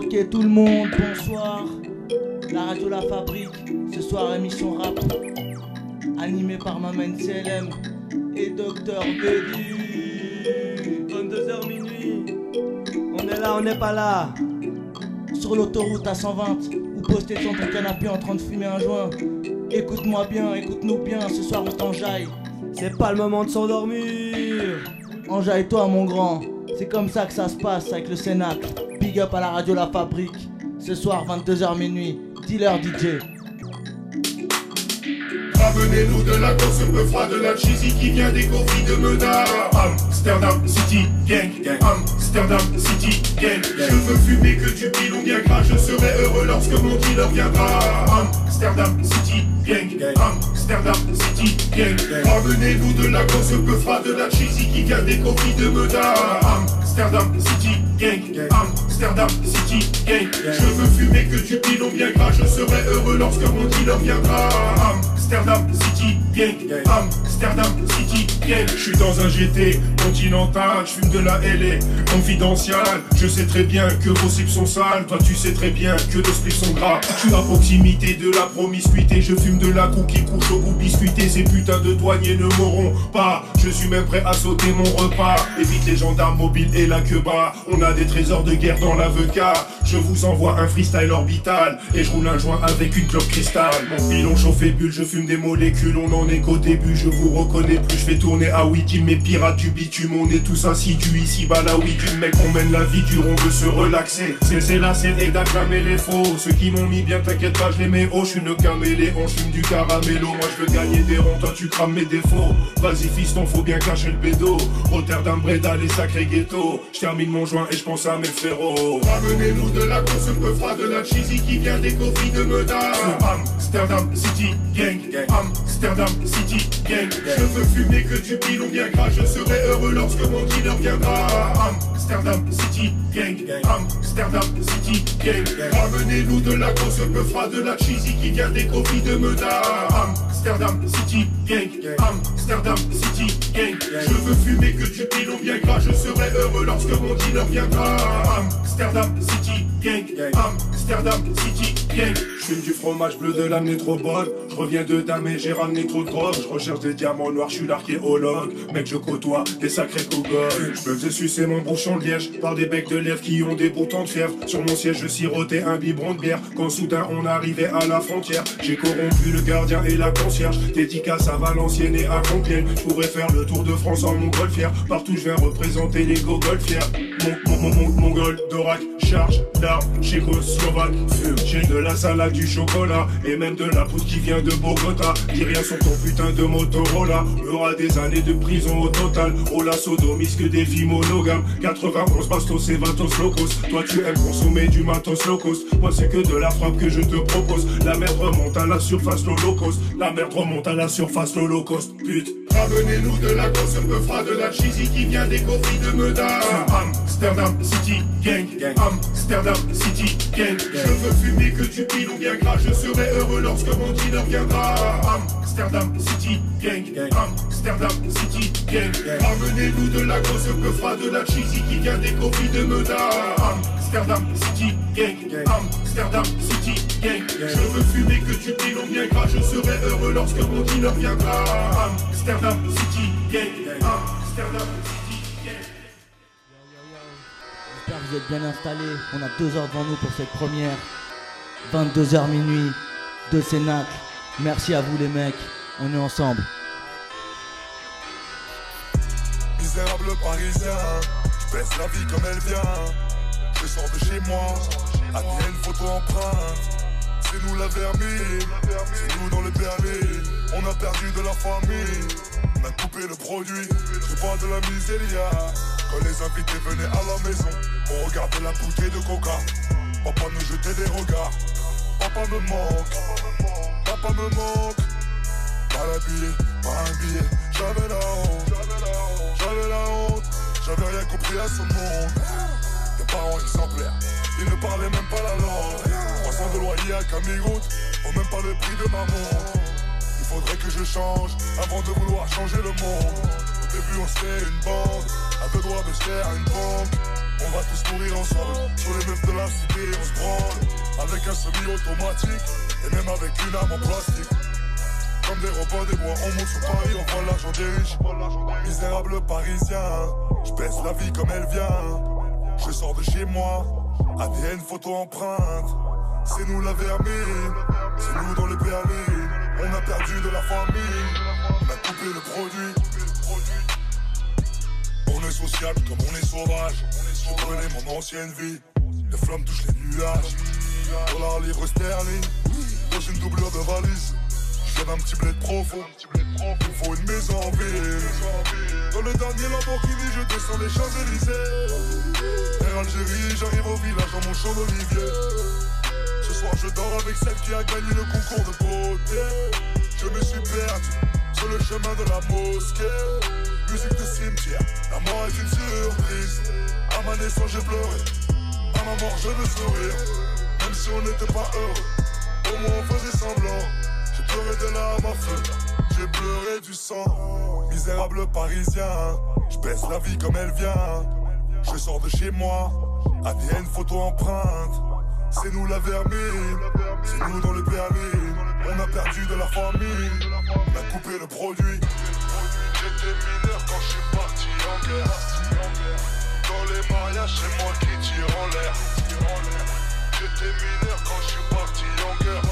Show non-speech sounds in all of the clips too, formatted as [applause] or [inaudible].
Ok tout le monde, bonsoir. La radio La Fabrique, ce soir émission rap. Animée par Maman CLM et Docteur Bédu. 22h minuit. On est là, on n'est pas là. Sur l'autoroute à 120 ou posté sur ton canapé en train de fumer un joint. Écoute-moi bien, écoute-nous bien, ce soir on t'enjaille. C'est pas le moment de s'endormir. Enjaille-toi mon grand. C'est comme ça que ça se passe avec le Cénacle. Big up à la radio La Fabrique. Ce soir 22h minuit. Dealer DJ. Ramenez-nous de la peu froide de la cheesy qui vient des coffres de Meda. Amsterdam City Gang, Amsterdam City Gang. Je veux fumer que du pilon bien gras, je serai heureux lorsque mon dealer viendra. Amsterdam City Gang, Amsterdam City Gang. Ramenez-nous de la peu froide de la cheesy qui vient des coffres de Meda. Amsterdam City Gang, Amsterdam City Gang. Je veux fumer que du pilon bien gras, je serai heureux lorsque mon dealer viendra. Amsterdam City Gang, Amsterdam City. Je suis dans un GT continental, je fume de la LA confidentielle. Je sais très bien que vos cibles sont sales, toi tu sais très bien que nos spliffs sont gras. Je suis à proximité de la promiscuité, je fume de la cookie couche au goût biscuité. Ces putains de douaniers ne m'auront pas. Je suis même prêt à sauter mon repas. Évite les gendarmes mobiles et la queue bas. On a des trésors de guerre dans l'avocat. Je vous envoie un freestyle orbital et je roule un joint avec une clope cristal. Mon pilon chauffé bulle, je fume des molécules, on en est qu'au début, je vous reconnais plus. Je fais tourner à wiki mes pirates du bitume, on est tous assidus ici, bah la oui, du mec, on mène la vie dure, on veut se relaxer. C'est la scène et d'acclamer les faux. Ceux qui m'ont mis bien, t'inquiète pas, je les mets haut, je suis le caméléon, je fume du caramello. Moi je veux gagner des ronds, toi tu crames mes défauts. Vas-y, fiston, faut bien cacher le bédo. Rotterdam, Breda, les sacrés ghettos. Je termine mon joint et je pense à mes frérots. Ramenez-nous de la course peu froide de la cheesy qui vient des coffres de Meda. Amsterdam City Gang, Amsterdam City Gang. Je veux fumer que du pilon bien gras, je serai heureux lorsque mon dealer viendra. Amsterdam City Gang, Amsterdam City Gang. Ramenez-nous de la course peu froide de la cheesy qui vient des coffres de Meda. Amsterdam City Gang, Amsterdam City Gang. Je veux fumer que du pilon bien gras, je serai heureux lorsque mon dealer viendra. Amsterdam City Gang, Amsterdam City Gang. Je fume du fromage bleu de la métropole. Je reviens de dame et j'ai ramené trop de drogue. Je recherche des diamants noirs, je suis l'archéologue. Mec, je côtoie des sacrés cogoles. Je me faisais sucer mon bouchon de liège par des becs de lèvres qui ont des boutons de fièvre. Sur mon siège, je sirotais un biberon de bière. Quand soudain on arrivait à la frontière, j'ai corrompu le gardien et la concierge. Dédicace à Valenciennes et à Compiègne. Je pourrais faire le tour de France en montgolfière. Partout, je viens représenter les gogolfières. Mon, mon, mon, mon, mongol, Dorak, charge d'armes, tchécoslovaque. J'ai de la salade, du chocolat et même de la poudre qui vient de Bogota. Dis rien sur ton putain de Motorola. Y'aura des années de prison au total. Oh la sodomise que des filles monogames. 91 bastos et 20 locos. Toi tu aimes consommer du matos locos. Moi c'est que de la frappe que je te propose. La merde remonte à la surface l'holocauste. La merde remonte à la surface l'holocauste. Pute. Ramenez-nous de la course peu froide de la cheesy qui vient des coffres de Meda. Amsterdam City Gang, Amsterdam City Gang. Je veux fumer que du pilon bien gras, je serai heureux lorsque mon dealer viendra. Amsterdam City Gang, Amsterdam City Gang. Ramenez-nous de la course peu froide de la cheesy qui vient des coffres de Meda. Amsterdam City Gang, Amsterdam City Gang. Je veux fumer que du pilon bien gras, je serai heureux lorsque mon dealer viendra. Amsterdam City Gang, Amsterdam City Gang. J'espère que vous êtes bien installés. On a deux heures devant nous pour cette première. 22h minuit de Cénacle. Merci à vous les mecs. On est ensemble. Misérable parisien, je baisse la vie comme elle vient. Je sors de chez moi, à une photo empreinte. C'est nous la vermine, c'est nous dans le permis. On a perdu de la famille, on a coupé le produit. Je parle de la miséria. Quand les invités venaient à la maison, on regardait la bouteille de coca. Papa nous jetait des regards. Papa me manque, papa me manque. Pas l'habillé, pas un billet. J'avais la honte, j'avais la honte. J'avais rien compris à ce monde. Des parents exemplaires, ils ne parlaient même pas la langue. 300 de loyer à Camigout, au même pas le prix de ma montre. Il faudrait que je change avant de vouloir changer le monde. Au début, on se une bande, à deux doigts de se faire une banque. On va tous mourir ensemble. Sur les meufs de la cité, on se branle. Avec un semi-automatique. Et même avec une arme en plastique. Comme des robots des bois, on monte sur Paris, on voit l'argent des riches. Misérable parisien, je baisse la vie comme elle vient. Je sors de chez moi, ADN, photo, empreinte. C'est nous la vermine, c'est nous dans les berlines. On a perdu de la famille, on a coupé le produit. On est sociable comme on est sauvage. Je connais mon ancienne vie, les flammes touchent les nuages. Dollar, livre sterling, dans une doublure de valise. J'aime un petit bled profond, il faut une maison en. Dans le dernier Lamborghini, je descends les Champs-Élysées. Air Algérie, j'arrive au village dans mon champ d'olivier. Ce soir, je dors avec celle qui a gagné le concours de beauté. Je me suis perdu sur le chemin de la mosquée. Musique de cimetière, la mort est une surprise. À ma naissance, j'ai pleuré. À ma mort, je veux sourire. Même si on n'était pas heureux, au moins on faisait semblant. J'ai pleuré de larmes à feu, j'ai pleuré du sang. Misérable parisien, je baisse la vie comme elle vient. Je sors de chez moi, ADN photo empreinte. C'est nous la vermine, c'est nous dans les berlines. On a perdu de la famille, on a coupé le produit. J'étais mineur quand je suis parti en guerre. Dans les mariages, c'est moi qui tire en l'air. J'étais mineur quand je suis parti en guerre.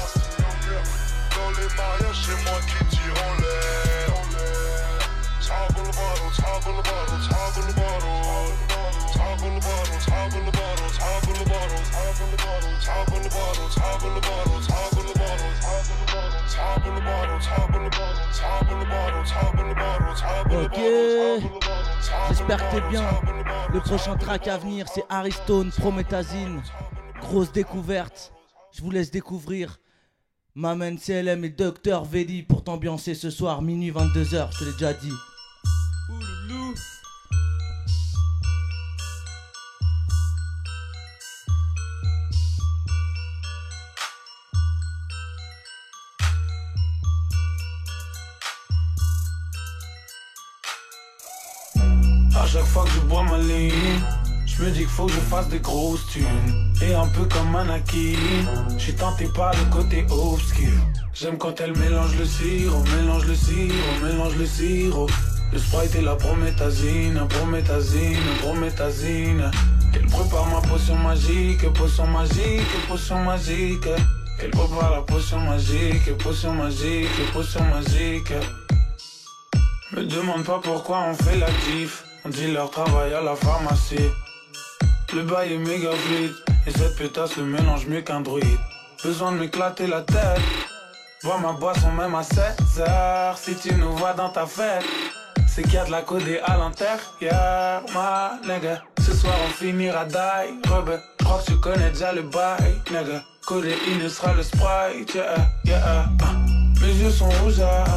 J'espère que t'es bien. Le prochain track à venir, c'est Aristone, Prométhazine. Grosse découverte. Je vous laisse découvrir. Maman CLM et Dr Vedi pour t'ambiancer ce soir, minuit 22h, je te l'ai déjà dit. À chaque fois que je bois ma ligne, me dis qu'il faut que je fasse des grosses thunes. Et un peu comme Anakin, je suis tenté par le côté obscur. J'aime quand elle mélange le sirop, mélange le sirop, mélange le sirop. Le sprite et la prométhazine, prométhazine, prométhazine. Elle prépare ma potion magique, potion magique, potion magique. Elle prépare la potion magique, potion magique, potion magique. Me demande pas pourquoi on fait la diff. On dit leur travail à la pharmacie. Le bail est méga vite. Et cette pétasse le mélange mieux qu'un druide. Besoin de m'éclater la tête. Bois ma boisson même à 16 heures. Si tu nous vois dans ta fête, c'est qu'il y a de la codée à l'intérieur, ma nigga. Ce soir on finira die, Robert. J'crois que tu connais déjà le bail, nigga. Codéine sera le sprite, yeah, yeah. ah. Mes yeux sont rougeâtres.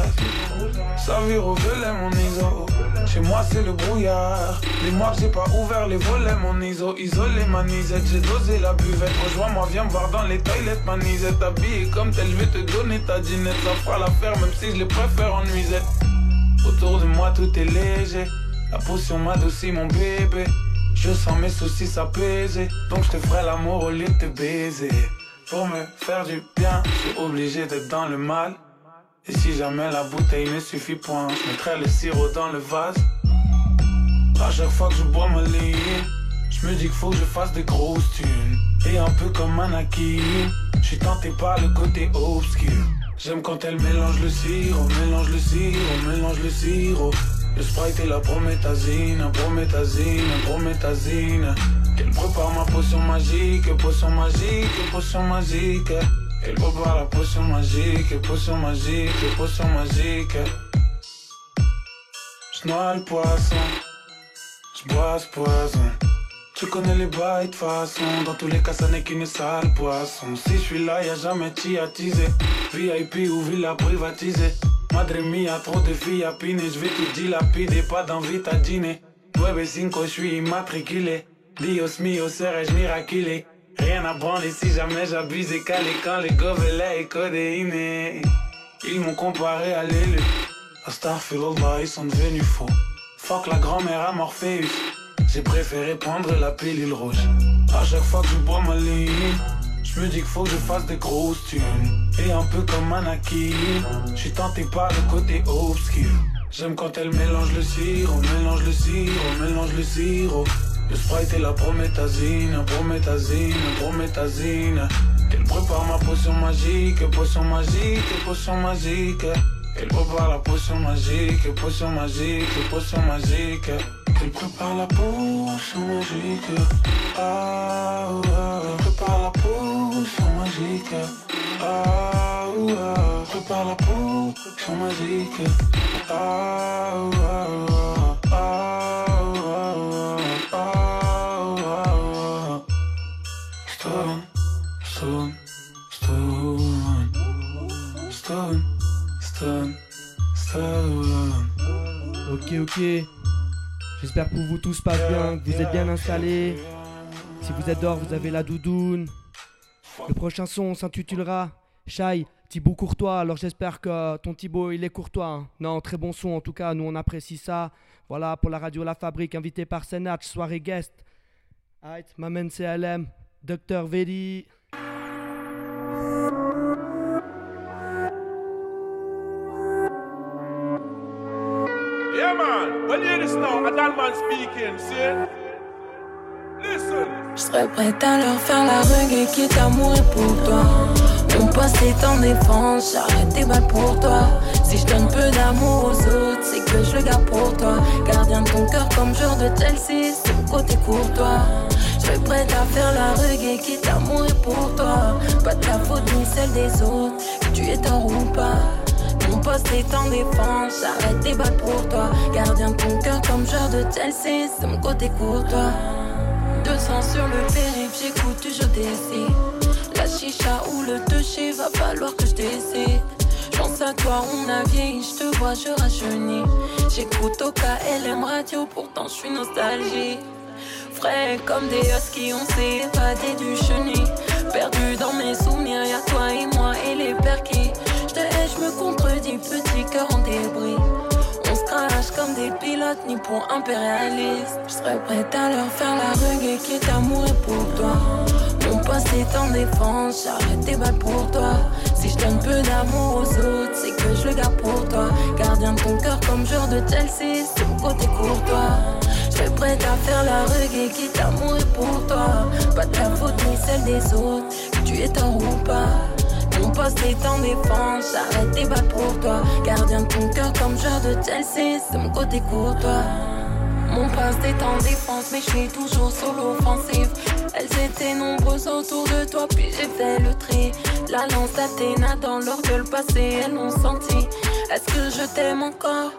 Ça vire au mon ISO Chez moi c'est le brouillard. Dis-moi que j'ai pas ouvert les volets mon ISO Isolé ma nisette, j'ai dosé la buvette. Rejoins-moi, viens voir dans les toilettes ma nisette Habillée comme telle, je vais te donner ta dinette. Ça fera l'affaire même si je les préfère en nuisette. Autour de moi tout est léger. La potion m'adoucit mon bébé. Je sens mes soucis s'apaiser. Donc je te ferai l'amour au lieu de te baiser. Pour me faire du bien, je suis obligé d'être dans le mal et si jamais la bouteille ne suffit point, je mettrai le sirop dans le vase. À chaque fois que je bois ma ligne, je me dis qu'il faut que je fasse des grosses thunes. Et un peu comme Anakin, je suis tenté par le côté obscur. J'aime quand elle mélange le sirop, mélange le sirop, mélange le sirop. Le sprite et la prométhazine, prométhazine, prométhazine. Qu'elle prépare ma potion magique, potion magique, potion magique. Elle prépare la potion magique, potion magique, potion magique. J'noie le poisson, j'bois ce poison. Tu connais les bails de façon, dans tous les cas ça n'est qu'une sale poisson. Si je suis là, y'a jamais t'y. VIP ou villa privatisée. Madre mia, trop de filles à piner, j'vais tout dilapider, pas d'envie à dîner. 9-5, je suis immatriculé. Dios mio, serais-je miraculé? Rien à branler si jamais j'abuse et calé quand les gobelets et codéinés. Ils m'ont comparé à l'élu. Astaghfirullah, ils sont devenus faux. Fuck la grand-mère à Morpheus. J'ai préféré prendre la pilule rouge. À chaque fois que je bois ma ligne, je me dis qu'il faut que je fasse des grosses thunes. Et un peu comme Anaki, je suis tenté par le côté obscur. J'aime quand elle mélange le sirop, mélange le sirop, mélange le sirop. Le sprite et la prométhazine, prométhazine, prométhazine. Elle prépare ma potion magique, potion magique, potion magique. Elle prépare la potion magique, potion magique, potion magique. Elle prépare la potion magique. Ah, ah. Elle prépare la potion magique. Ah, ah. Prépare la potion magique. Ah, ah. Ok, ok. J'espère que vous tous passe bien, que vous êtes bien installés. Si vous êtes dehors, vous avez la doudoune. Le prochain son s'intitulera Shai, Thibaut Courtois. Alors j'espère que ton Thibaut il est courtois. hein. Non, très bon son en tout cas, nous on apprécie ça. Voilà pour la radio La Fabrique, invité par Senach, soirée guest. Aït, Mamen CLM, Dr Vedi. Je serais prête à leur faire la reggae quitte à mourir pour toi. Mon poste est en défense, j'arrête tes balles pour toi. Si je donne peu d'amour aux autres, c'est que je le garde pour toi. Gardien de ton cœur comme joueur de Chelsea, c'est côté courtois. Je serais prête à faire la reggae quitte à mourir pour toi. Pas de ta faute ni celle des autres, que tu es tort ou pas. Mon poste est en défense, j'arrête tes balles pour toi. Gardien ton cœur comme joueur de Chelsea, c'est mon côté courtois. 200 sur le périph', j'écoute toujours des La chicha ou le toucher, va falloir que je décide. J'pense à toi, on a vieilli, je te vois, je rajeunis. J'écoute au KLM radio, pourtant je suis nostalgique. Frais comme des huskies, on s'est évadé du chenil. Perdu dans mes souvenirs, y'a toi et moi et les perquis. J'me contredis, petit cœur en débris. On se crache comme des pilotes, ni pour impérialistes. Je serais prête à leur faire la reggae qui est à mourir pour toi. Mon poste est en défense, j'arrête tes balles pour toi. Si je donne peu d'amour aux autres, c'est que je le garde pour toi. Gardien de ton cœur comme joueur de Chelsea, c'est mon côté courtois. Je serais prête à faire la reggae qui est à mourir pour toi. Pas ta faute ni celle des autres, que tu es tort ou pas. Mon poste est en défense, j'arrête tes balles pour toi. Gardien de ton cœur comme joueur de Chelsea, c'est mon côté courtois. Mon poste est en défense, mais je suis toujours solo offensif. Elles étaient nombreuses autour de toi, puis j'ai fait le tri. La lance d'Athéna dans leur gueule passée, elles l'ont senti. Est-ce que je t'aime encore?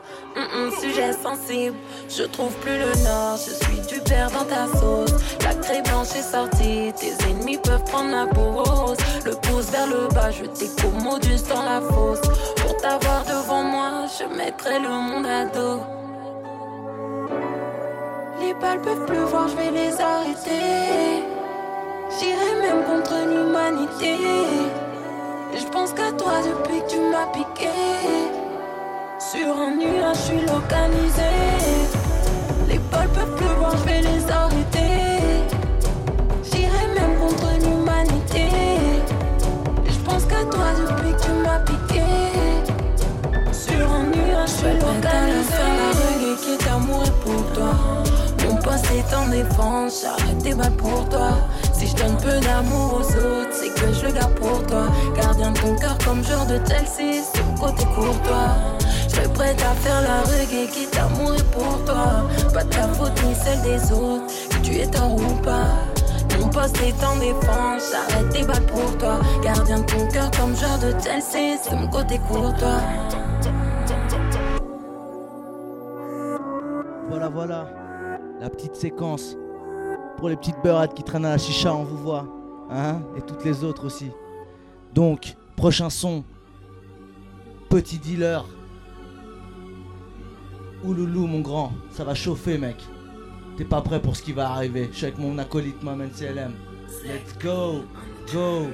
Sujet sensible, je trouve plus le nord, je suis du père dans ta sauce. La craie blanche est sortie, tes ennemis peuvent prendre la peau rose. Le pouce vers le bas, je t'écommodus dans la fosse. Pour t'avoir devant moi, je mettrai le monde à dos. Les balles peuvent pleuvoir, je vais les arrêter. J'irai même contre l'humanité. Je pense qu'à toi depuis que tu m'as piqué. Sur un nuage, je suis localisé. Les balles peuvent pleuvoir, je vais les arrêter. J'irai même contre l'humanité. Je pense qu'à toi depuis que tu m'as piqué. Sur un nuage, je suis localisé. faire la reggae qui est à mourir pour toi. Mon poste est en défense, j'arrête tes balles pour toi. Si je donne peu d'amour aux autres, c'est que je garde pour toi. Gardien de ton cœur comme joueur de Chelsea, mon côté courtois. Je serais prête à faire la reggae qui t'a mourir pour toi. Pas de ta faute ni celle des autres, que tu es tort ou pas. Mon poste est en défense, j'arrête tes balles pour toi. Gardien de ton cœur comme joueur de Chelsea, c'est mon côté courtois. Voilà, voilà. La petite séquence. Pour les petites beurrettes qui traînent à la chicha, on vous voit. Hein Et toutes les autres aussi. Donc, prochain son. Petit dealer. Ouloulou, mon grand. Ça va chauffer, mec. T'es pas prêt pour ce qui va arriver. Je suis avec mon acolyte, Maman CLM. Let's go. Go.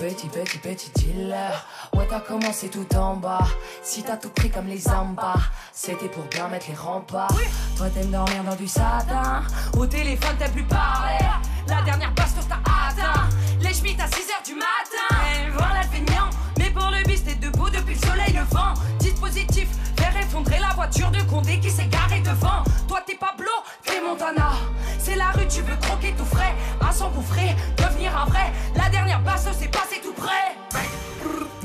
Petit, petit, petit dealer. Ouais, t'as commencé tout en bas. Si t'as tout pris comme les zambas, c'était pour bien mettre les remparts. Toi, t'aimes dormir dans du satin. Au téléphone, t'aimes plus parler. La dernière bastos t'a atteint. Les schmitts à 6h du matin. Et voilà le feignant. Mais pour le bis, t'es debout depuis le soleil, le vent. Dispositif, faire effondrer la voiture de Condé qui s'est garée devant. Toi, t'es Pablo, t'es Montana. C'est la rue, tu veux croquer tout frais. À s'engouffrer, devenir un vrai. La dernière bastos s'est passée tout près.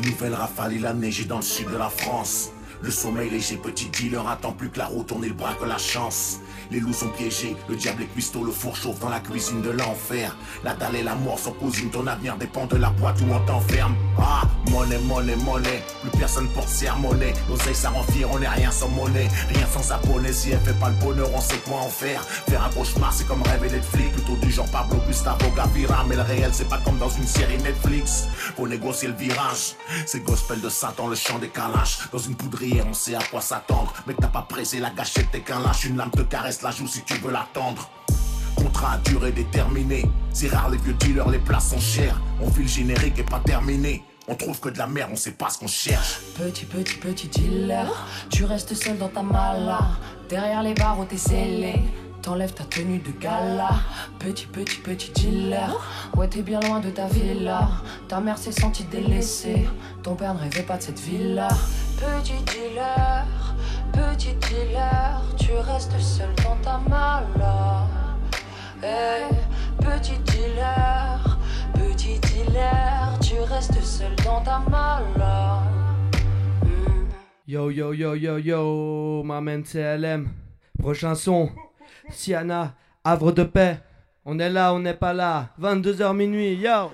Nouvelle rafale, il a neigé dans le sud de la France. Le sommeil léger, petit dealer, attend plus que la roue tourne, il braque la chance. Les loups sont piégés, le diable est cuistot, le four chauffe dans la cuisine de l'enfer. La dalle et la mort sont cousines, ton avenir dépend de la boîte où on t'enferme. Ah, monnaie, monnaie, monnaie, plus personne porte sermonner. L'oseille ça rend on est rien sans monnaie, rien sans abonné. Si elle fait pas le bonheur, on sait quoi en faire. Faire un cauchemar, c'est comme rêver d'être flic, plutôt du genre Pablo Gustavo Gavira. Mais le réel, c'est pas comme dans une série Netflix. Faut négocier le virage, c'est gospel de Satan, le chant des calaches. Dans une poudrière, on sait à quoi s'attendre. Mais t'as pas pressé la gâchette, t'es qu'un lâche, une lame te caresse la joue si tu veux l'attendre. Contrat à durée déterminée. C'est rare les vieux dealers, les places sont chères. On vit le générique et pas terminé. On trouve que de la merde, on sait pas ce qu'on cherche. Petit, petit, petit dealer, tu restes seul dans ta mala. Derrière les barreaux, t'es scellé. T'enlèves ta tenue de gala. Petit, petit, petit dealer, ouais, t'es bien loin de ta villa. Ta mère s'est sentie délaissée. Ton père ne rêvait pas de cette villa. Petit dealer, petit dealer, tu restes seul dans ta mala. Hey, petit dealer, petit dealer, tu restes seul dans ta mala. Hmm. Yo yo yo yo yo, ma man CLM. Prochain son, Siana, Havre de paix. On est là, on n'est pas là. 22h minuit, yo.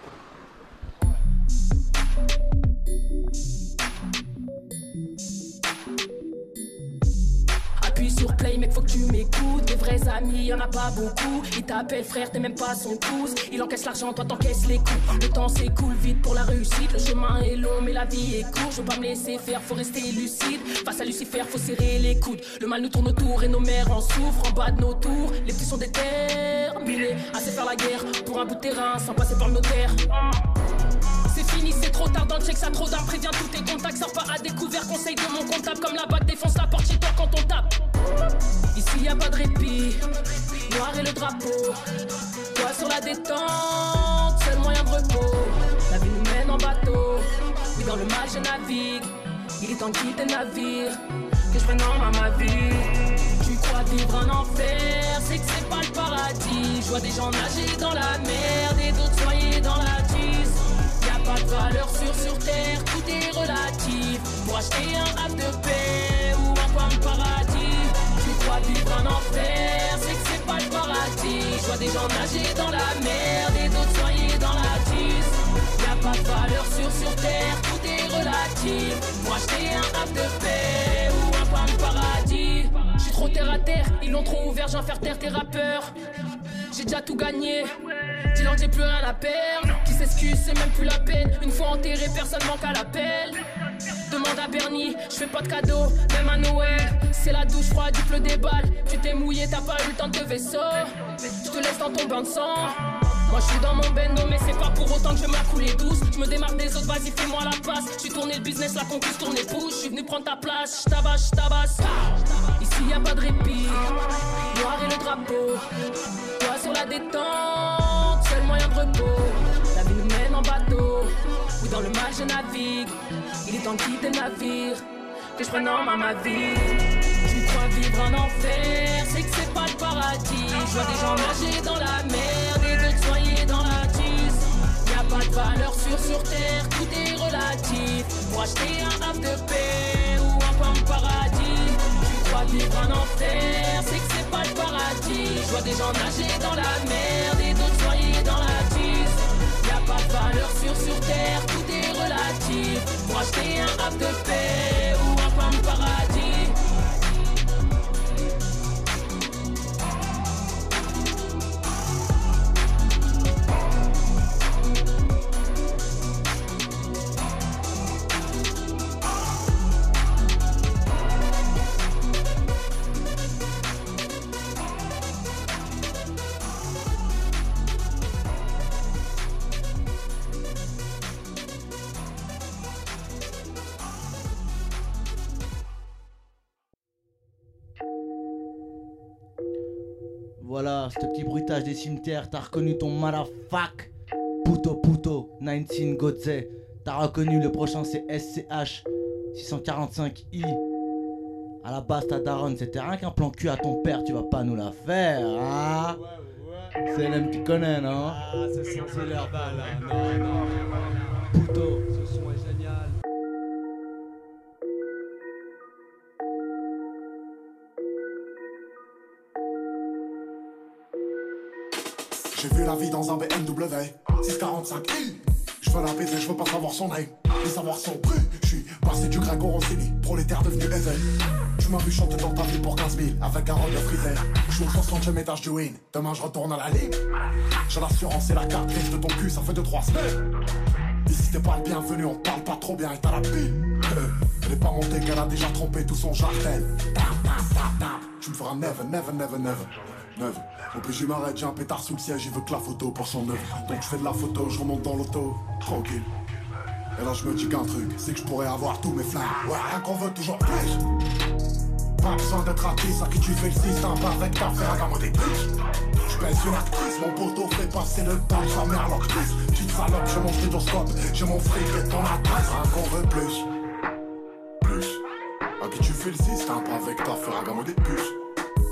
Faut que tu m'écoutes. Des vrais amis, y'en a pas beaucoup. Il t'appelle frère, t'es même pas son pouce. Il encaisse l'argent, toi t'encaisses les coups. Le temps s'écoule vite pour la réussite. Le chemin est long, mais la vie est courte. Je veux pas me laisser faire, faut rester lucide. Face à Lucifer, faut serrer les coudes. Le mal nous tourne autour et nos mères en souffrent. En bas de nos tours, les petits sont déterminés. Assez faire la guerre pour un bout de terrain sans passer par le notaire. C'est fini, c'est trop tard dans le check, ça trop d'armes. Préviens tous tes contacts, sors pas à découvert. Conseil de mon comptable, comme la bague défonce la porte chez toi quand on tape. Ici y a pas de répit, noir et le drapeau. Toi sur la détente, seul moyen de repos. La vie nous mène en bateau, oui dans le mal je navigue. Il est temps de quitter le navire, que je prenne en main ma vie. Tu crois vivre un enfer, c'est que c'est pas le paradis. Je vois des gens nager dans la merde et d'autres noyer dans la tisse. Pas de valeur sûre sur terre, tout est relatif. Pour acheter un hâte de paix ou un coin de paradis. Tu crois vivre un enfer, c'est que c'est pas le paradis. Je vois des gens nager dans la merde et d'autres noyer dans la tisse. Y a pas de valeur sûre sur terre, tout est relatif. Pour acheter un hâte de paix ou un coin de paradis. Je suis trop terre à terre, ils l'ont trop ouvert, j'en faire taire tes rappeurs. J'ai déjà tout gagné. Que j'ai plus rien à perdre. Qui s'excuse, c'est même plus la peine. Une fois enterré, personne manque à l'appel. Demande à Bernie, je fais pas de cadeau, même à Noël. C'est la douche froide, il pleut des balles. Tu t'es mouillé, t'as pas eu le temps de vaisseau. Je te laisse dans ton bain de sang. Moi je suis dans mon bendo, mais c'est pas pour autant que je couler douce. Je me démarre des autres, vas-y, fais-moi la passe. Je suis tourné le business, la conquise, tourne les pouces. Je suis venu prendre ta place, je tabasse. Ici y a pas de répit, noir et le drapeau. Sur la détente, seul moyen de repos. La vie nous mène en bateau, oui dans le mal je navigue. Il est temps de quitter le navire, que je prenne en main ma vie. Tu crois vivre un enfer, c'est que c'est pas le paradis. Je vois des gens nager dans la merde et d'autres noyer dans la tisse. Y a pas de valeur sûre sur terre, tout est relatif. Pour acheter un havre de paix ou un pain de paradis. Tu crois vivre un enfer, c'est que c'est pas. Je vois des gens nager dans la merde et d'autres noyer dans la tisse. Y a pas de valeur sûre sur terre, tout est relatif. Pour acheter un havre de paix ou un pain paradis. Des cimetières, t'as reconnu ton motherfuck. Puto Puto, 19 Godze. T'as reconnu le prochain c'est SCH 645i. À la base, ta daronne, c'était rien qu'un plan cul à ton père, tu vas pas nous la faire, hein C'est l'homme qui connaît, non? Ah, c'est leur balle, là. Non, non, Puto. J'ai vu la vie dans un BMW 645i Je veux la baiser, je veux pas savoir son name Ni savoir son prix. Je suis passé du grec au Prolétaire devenu éveil Tu m'as vu chanter dans ta ville pour 15 000 Avec un rôle de frisé Je suis au 60 étage du win. Demain je retourne à la ligne J'ai l'assurance et la carte grise de ton cul Ça fait 2-3 semaines. Ici t'es pas le bienvenu On parle pas trop bien et t'as la pile. Euh, Elle est pas montée qu'elle a déjà trompé tout son jardin. Tap, tap, tap, tap. Tu me feras never, never, never, never Never Au plus je m'arrête, j'ai un pétard sous le siège Il veut que la photo pour son œuvre Donc je fais de la photo, je remonte dans l'auto. Tranquille. Et là je me dis qu'un truc C'est que je pourrais avoir tous mes flingues. Ouais, rien qu'on veut toujours plus. Pas besoin d'être artiste À qui tu fais le système avec ta frère à gamme des je pèse une actrice, mon poteau fait passer le temps, sa mère l'actrice Petite salope, j'ai mon stéthoscope, j'ai mon fric et ton adresse. Rien qu'on veut plus. Plus. À qui tu fais le système avec ta frère à gamme des puces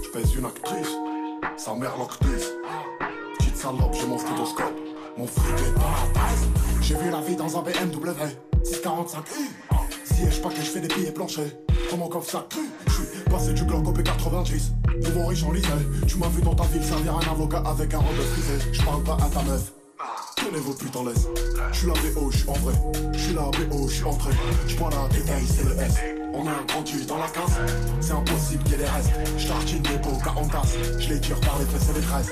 Je pèse une actrice, sa mère l'actrice Petite salope, j'ai mon stéthoscope, mon fric et ton adresse J'ai vu la vie dans un BMW 645i Siège pas que je fais des billets planchers? Comment comme ça cru Je suis passé du Glock au P90 Nouveau riche en lisait Tu m'as vu dans ta ville servir un avocat avec un robe frisé Je parle pas à ta meuf Tenez vos putes en laisse Je suis la BO, je suis en vrai. Je suis la BO, je suis entré prends la détail, c'est le S. On a un grand dans la casse C'est impossible qu'il y ait des restes. Je tartine des pots, car on casse. Je les tire par les fesses et les tresses.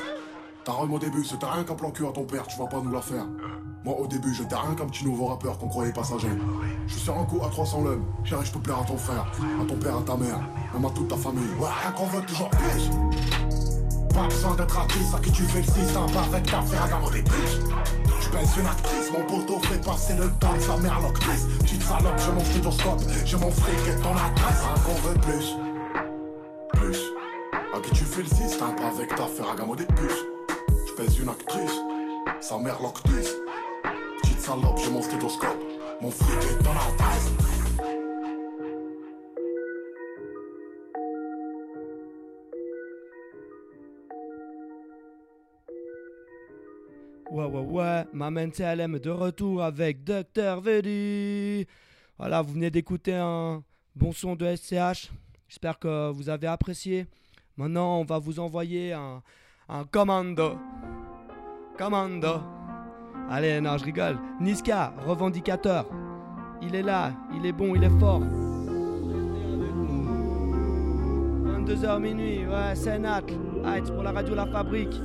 Ta rhum au début, c'était rien qu'un plan cul à ton père, tu vas pas nous la faire. Moi au début, j'étais rien qu'un petit nouveau rappeur qu'on croyait passager. Je suis un coup à 300 l'homme, chérie, je peux plaire à ton frère, à ton père, à ta mère, même à toute ta famille. Ouais, rien qu'on veut toujours plus. Pas besoin d'être artiste, à qui tu fais le système, pas avec ta gamme des biches. Je pèse une actrice, mon poteau fait passer le temps, sa mère l'actrice. Petite salope, j'ai mon stéthoscope, j'ai mon fric et ton adresse. Rien qu'on veut plus. Plus. À qui tu fais le système, pas avec ta gamme des puces. Je pèse une actrice, sa mère l'actrice. Petite salope, j'ai mon stéthoscope, mon fric est dans la Ouais, ouais, ouais, Maman CLM de retour avec Dr. Vedi. Voilà, vous venez d'écouter un bon son de SCH. J'espère que vous avez apprécié. Maintenant, on va vous envoyer un, un commando. Commando. Allez, non, je rigole. Niska, revendicateur. Il est là, il est bon, il est fort. 22h minuit, ouais, c'est Nat. Heights pour la radio La Fabrique.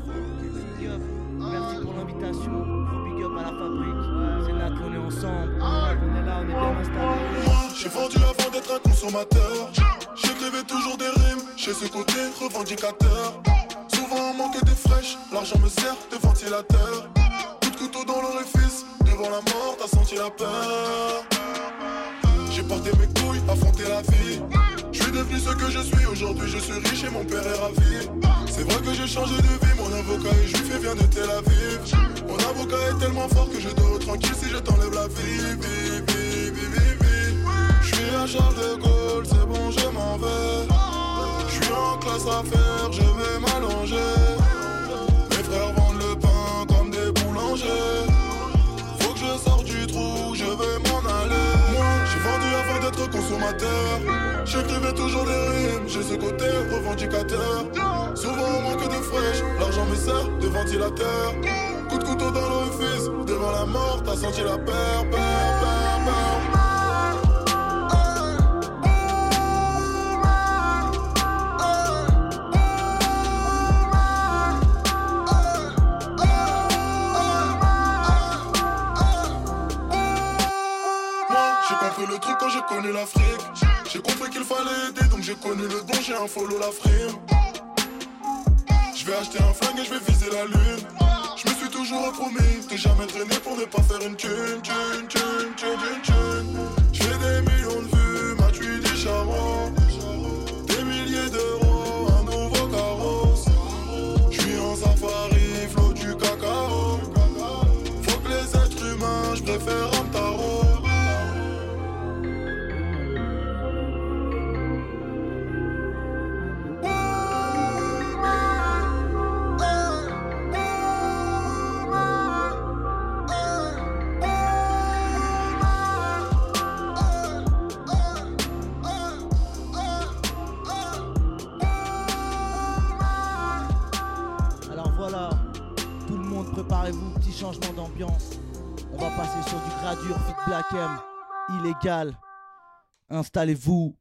Pour l'invitation. Gros big up à la fabrique. C'est Nat, on est ensemble. On est là, on est bien installé. Moi, j'ai vendu avant d'être un consommateur. J'écrivais toujours des rimes, chez ce côté revendicateur. Souvent on manque de fraîche, l'argent me sert de ventilateur. Coup de couteau dans l'orifice, devant la mort, t'as senti la peur. J'ai porté mes couilles, affronté la vie. Devenu ce que je suis, aujourd'hui je suis riche et mon père est ravi. C'est vrai que j'ai changé de vie, mon avocat est juif et vient de Tel Aviv. Mon avocat est tellement fort que je dors tranquille si je t'enlève la vie. Je Charles de Gaulle, c'est bon, je m'en vais. En classe à je vais m'allonger. J'écrivais toujours des rimes, j'ai ce côté revendicateur. Souvent on manque de fraîche, l'argent me sert de ventilateur. Coup de couteau dans l'orifice, devant la mort, t'as senti la peur, peur, peur, peur. Connu l'Afrique. J'ai compris qu'il fallait aider, donc j'ai connu le don, j'ai un follow la frime. Je vais acheter un flingue et je vais viser la lune. Je me suis toujours promis de jamais traîner pour ne pas faire une thune, thune, thune, thune, thune, thune. Je des millions de changement d'ambiance. On va passer sur du gradure fit black M, illégal. Installez-vous.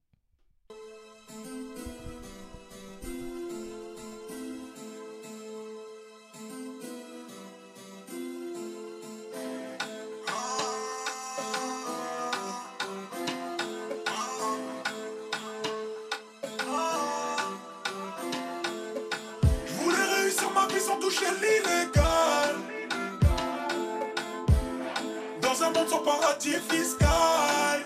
Monde sans paradis fiscal.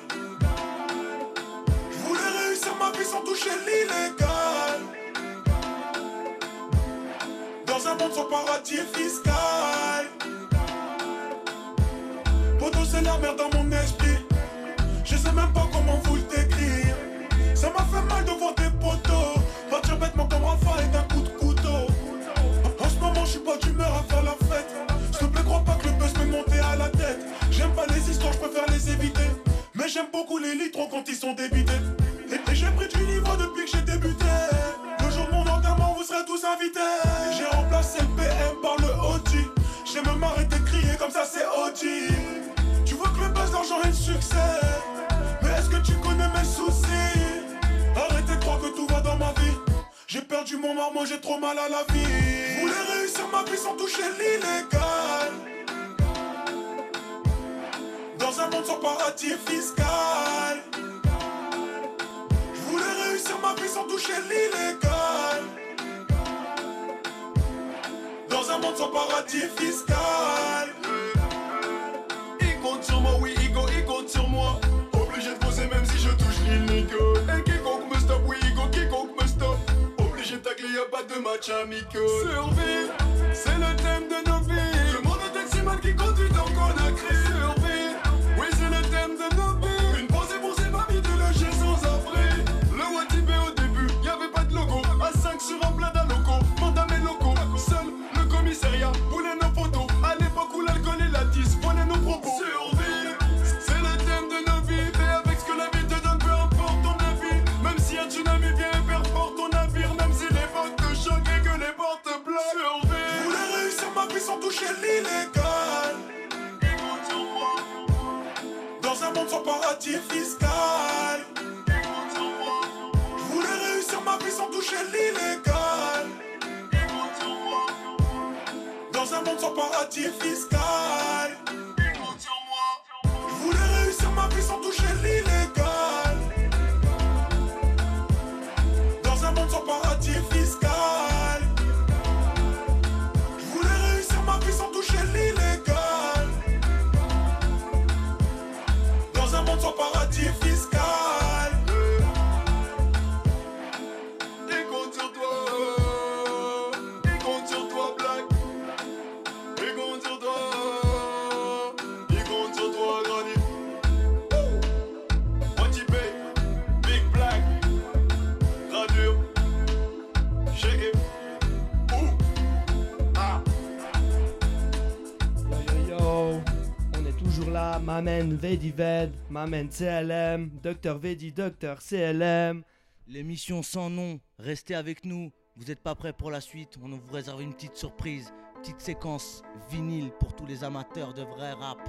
Je voulais réussir ma vie sans toucher l'illégal. Dans un monde sans paradis fiscal. Poto, c'est la merde dans mon esprit. J'aime beaucoup les litres quand ils sont débités. Et, j'ai pris du niveau depuis que j'ai débuté. Le jour de mon enterrement vous serez tous invités. J'ai remplacé le PM par le OG J'ai même arrêté de crier comme ça c'est OG Tu vois que le buzz, l'argent et le succès. Mais est-ce que tu connais mes soucis? Arrêtez de croire que tout va dans ma vie. J'ai perdu mon marmot, j'ai trop mal à la vie. Je voulais réussir ma vie sans toucher l'illégal. Dans un monde sans paradis fiscal. Je voulais réussir ma vie sans toucher l'illégal. Dans un monde sans paradis fiscal. Il compte sur moi, oui, Igo, il compte sur moi. Obligé de poser même si je touche l'illico. Et quiconque me stop, oui, Igo, quiconque me stop. Obligé de tacler, y'a pas de match amical. Survivre, c'est le thème de nos vies. Le monde est taximan qui conduit dans Conakry. Monde paradis fiscal. Je voulais réussir ma vie sans toucher l'illégal. Dans un monde sans paradis fiscal. Je voulais réussir ma vie sans toucher l'illégal. Mamen Vedived, Mamen CLM, Docteur Vedi, Docteur CLM. L'émission sans nom, restez avec nous. Vous n'êtes pas prêts pour la suite, on vous réserve une petite surprise, petite séquence vinyle pour tous les amateurs de vrai rap.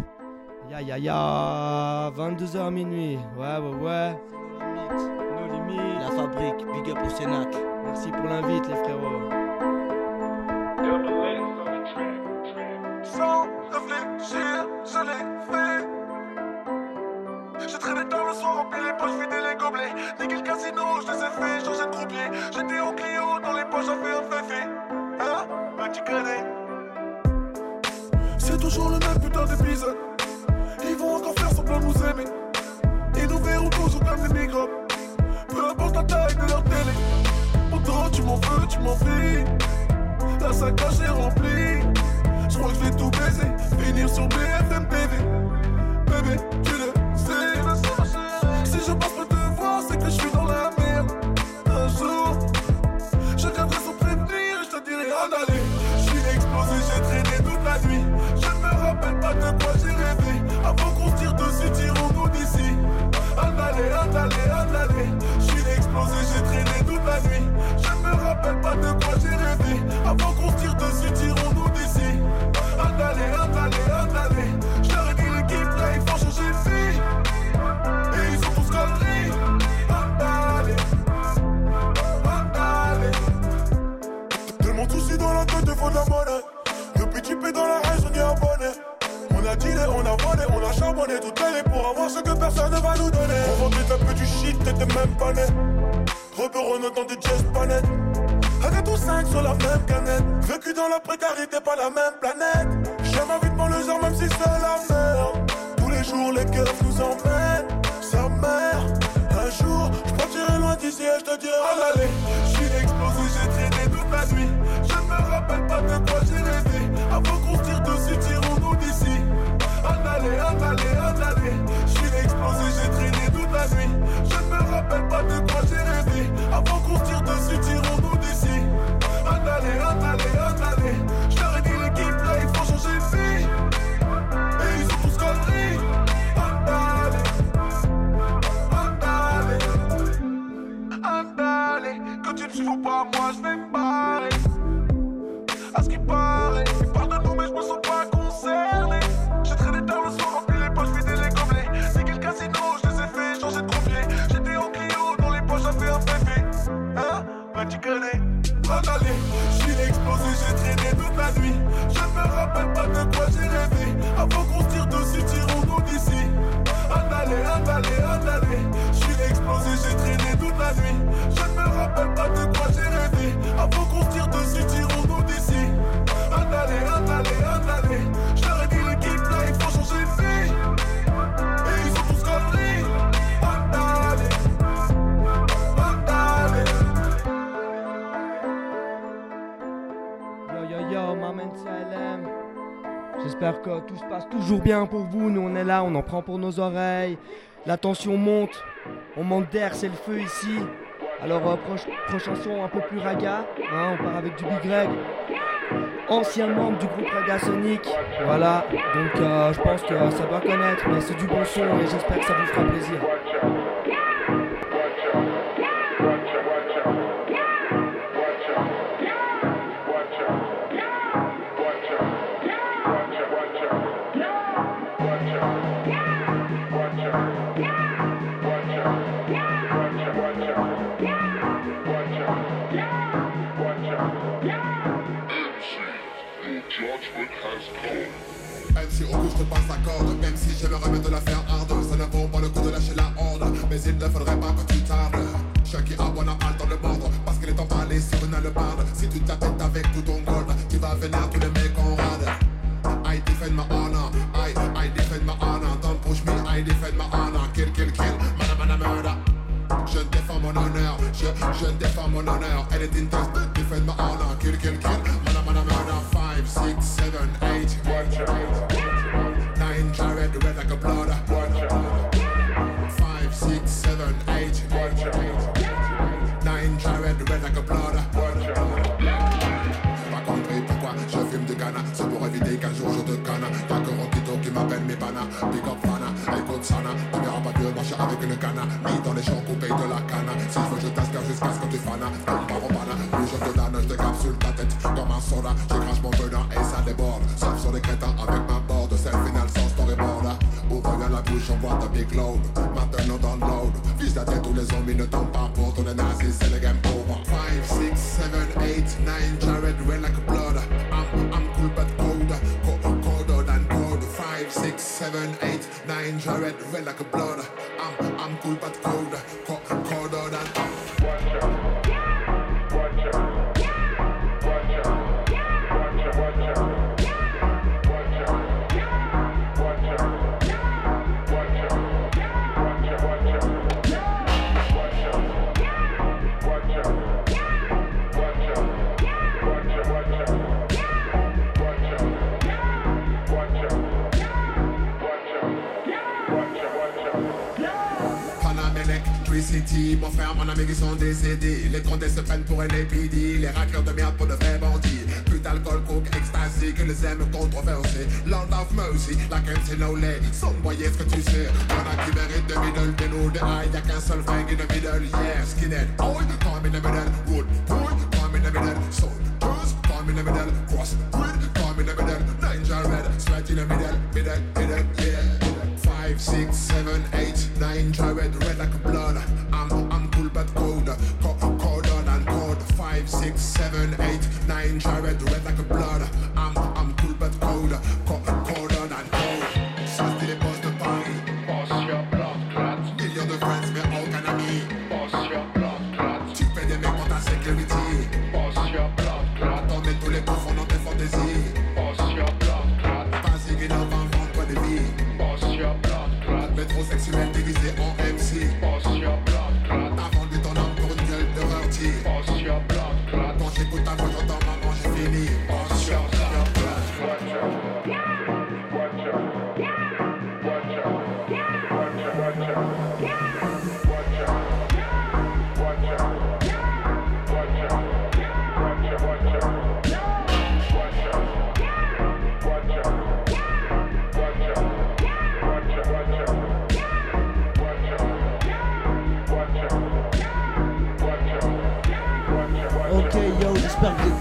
Ya ya ya, 22h minuit, ouais ouais ouais, nos limites. La fabrique, big up au Sénac. Merci pour l'invite les frérots. Sans réfléchir, je l'ai fait. J'ai traîné tard le soir, rempli les poches, vidé les gobelets. Le casino, je les ai fait changer de croupier. J'étais au Clio, dans les poches, j'ai fait un féfé. Hein? Bah tu connais. C'est toujours le même putain d'épisode. Ils vont encore faire semblant de nous aimer. Ils nous verront toujours comme des microbes. Peu importe la taille de leur télé. Pourtant tu m'en veux, tu m'en fais. La sacoche est remplie. Je crois que je vais tout baiser, finir sur BFM TV je pense me te voir, c'est que je suis dans la merde. Un jour, je viendrai sans prévenir, je te dirai ah, en aller. Je suis explosé, j'ai traîné toute la nuit. Je me rappelle pas de quoi j'ai rêvé. Avant qu'on tire dessus, tirons-nous d'ici. En aller, en aller. Je suis explosé, j'ai traîné toute la nuit. Je me rappelle pas de quoi j'ai rêvé. Avant qu'on tire dessus, tirons-nous d'ici. En aller, en de. Depuis tu peux dans la rage, on est abonné. On a dealé, on a volé, on a charbonné tout l'année pour avoir ce que personne ne va nous donner. On vendait un peu du shit, t'étais même pas net. Rebeu dans des jazz panettes. Avec tous cinq sur la même canette. Vécu dans la précarité, pas la même planète. J'aime ma vie le genre, même si c'est la merde. Tous les jours, les cœurs nous emmènent. Sa mère, un jour, je partirai loin d'ici et je te dirai à l'aller. J'suis explosé, j'ai traîné toute la nuit. Je me rappelle pas de quoi j'ai rêvé. Avant qu'on tire dessus, tirons-nous d'ici. En aller, en aller, en aller. J'suis explosé, j'ai traîné toute la nuit. Je me rappelle pas de quoi j'ai rêvé. Avant qu'on tire dessus, tirons-nous d'ici. En aller, en aller, en aller. Je leur ai dit l'équipe là, il faut changer de vie. Et ils sont tous conneries. En aller. Andale, andale, quand tu ne suffis pas, moi je vais me. À ce qui paraît, ils parlent de nous, mais je me sens pas concerné. J'ai traîné tard le soir, rempli les poches, vidé les gobelets. C'est quel casino, je les ai fait changer de trompier. J'étais en Clio, dans les poches, j'avais un bébé. Hein, bah tu connais. Andale, j'suis explosé, j'ai traîné toute la nuit. Je me rappelle pas de quoi j'ai rêvé. Avant qu'on se tire dessus, tirons-nous d'ici. Andale, andale, andale. J'suis explosé, j'ai traîné toute la nuit. Je me rappelle pas de quoi j'ai rêvé. Avant qu'on se tire dessus, tirons-nous J'espère que tout se passe toujours bien pour vous. Nous on est là, on en prend pour nos oreilles. La tension monte, on manque d'air, c'est le feu ici. Alors euh, prochain son un peu plus raga, hein, on part avec du Big Greg, ancien membre du groupe Raga Sonic. Voilà, donc euh, je pense que ça doit connaître, mais c'est du bon son et j'espère que ça vous fera plaisir. Te passe la corde Même si remets de la faire hard Ça ne vaut pas le coup de lâcher la horde Mais il ne faudrait pas que tu tardes. Chucky a bon a dans le bord Parce qu'il est emballé sur une allebarde Si tu t'attends avec tout ton gold Tu vas venir tous les mecs en rade. I defend my honor I, I defend my honor Don't push me, I defend my honor Kill, kill, kill, mana, mana, murder je défends mon honneur, je, je défends mon honneur. Anything to defend my honor kill, kill, Big up fana, écoute sana Tu verras pas Dieu marcher avec une canne. Mis dans les champs coupés de la canne. Si je veux je t'ascar jusqu'à ce que tu fanas Tombe pas au pana, plus je te donne Je te capsule ta tête. Comme un soda Je mon venin et ça déborde. Sauf sur les crétins avec ma board C'est le final sans storyboard Ouvre bien la bouche, on voit ta big load. Maintenant download Vise la tête où les zombies ne tombent pas pour ton nazis C'est le game 6, 7, 8, 9 Jared red like a blood. I'm, I'm cool but cold Electricity, mon ami qui sont décédés. Les condés se prennent pour un épidie, les rackers de merde pour de vrais bandits. Plus d'alcool, coke, ecstasy, que les aiment controversés. Land of mercy, la crème c'est no lay. Son boy, est-ce que tu sais? Y'en a qui méritent de middle, de nous, de high. Y'a qu'un seul fang in the middle, yeah, skinhead. Oh, come in the middle, wood, wood, come in the middle, soul. Just come in the middle, cross, grid, come in the middle, ninja red, straight in the middle, middle, middle, yeah. five, six, seven, eight, nine. Try red, red like blood. I'm, I'm cool but colder. Cold, cold on and cold. Five, six, seven, eight, nine. Try red, red like blood. I'm, I'm cool but colder. Cold, cold on and cold. Ça c'est les boss de Paris. Boss your blood clot. Millions de friends be all kind of me. Boss your blood clot. Tu fais des mecs pour ta security. Boss your blood clot. On met tous les coffres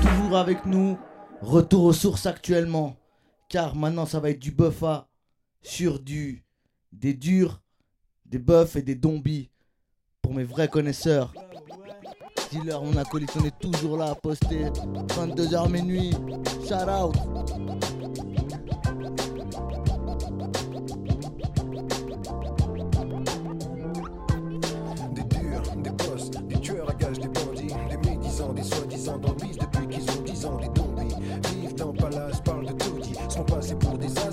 toujours avec nous. Retour aux sources actuellement. Car maintenant ça va être du buffa sur du des durs, des buffs et des zombies. Pour mes vrais connaisseurs. Dealer, mon acolyte, on est toujours là à poster. 22h minuit. Shout out.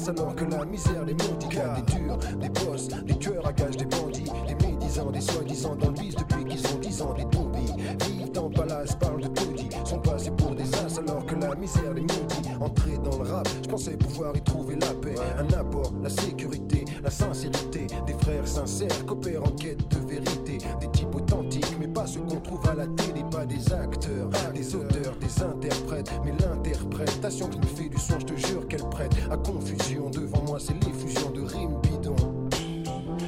Alors que la misère les maudit. Car Des durs, des boss, des tueurs à gages, des bandits, des médisants, des soi-disant dans le bis depuis qu'ils ont 10 ans, des zombies. Vivent dans palace, parlent de taudis, sont passés pour des as alors que la misère les maudit. Entrer dans le rap, je pensais pouvoir y trouver la paix, un apport, la sécurité, la sincérité, des frères sincères coopèrent en quête de vérité, des types authentiques, mais pas ceux qu'on trouve à la télé, pas des acteurs, des auteurs, des interprètes, mais l'interprétation qui me fait du son, je te jure qu'elle prête à confusion. Devant moi, c'est l'effusion de rimes bidons.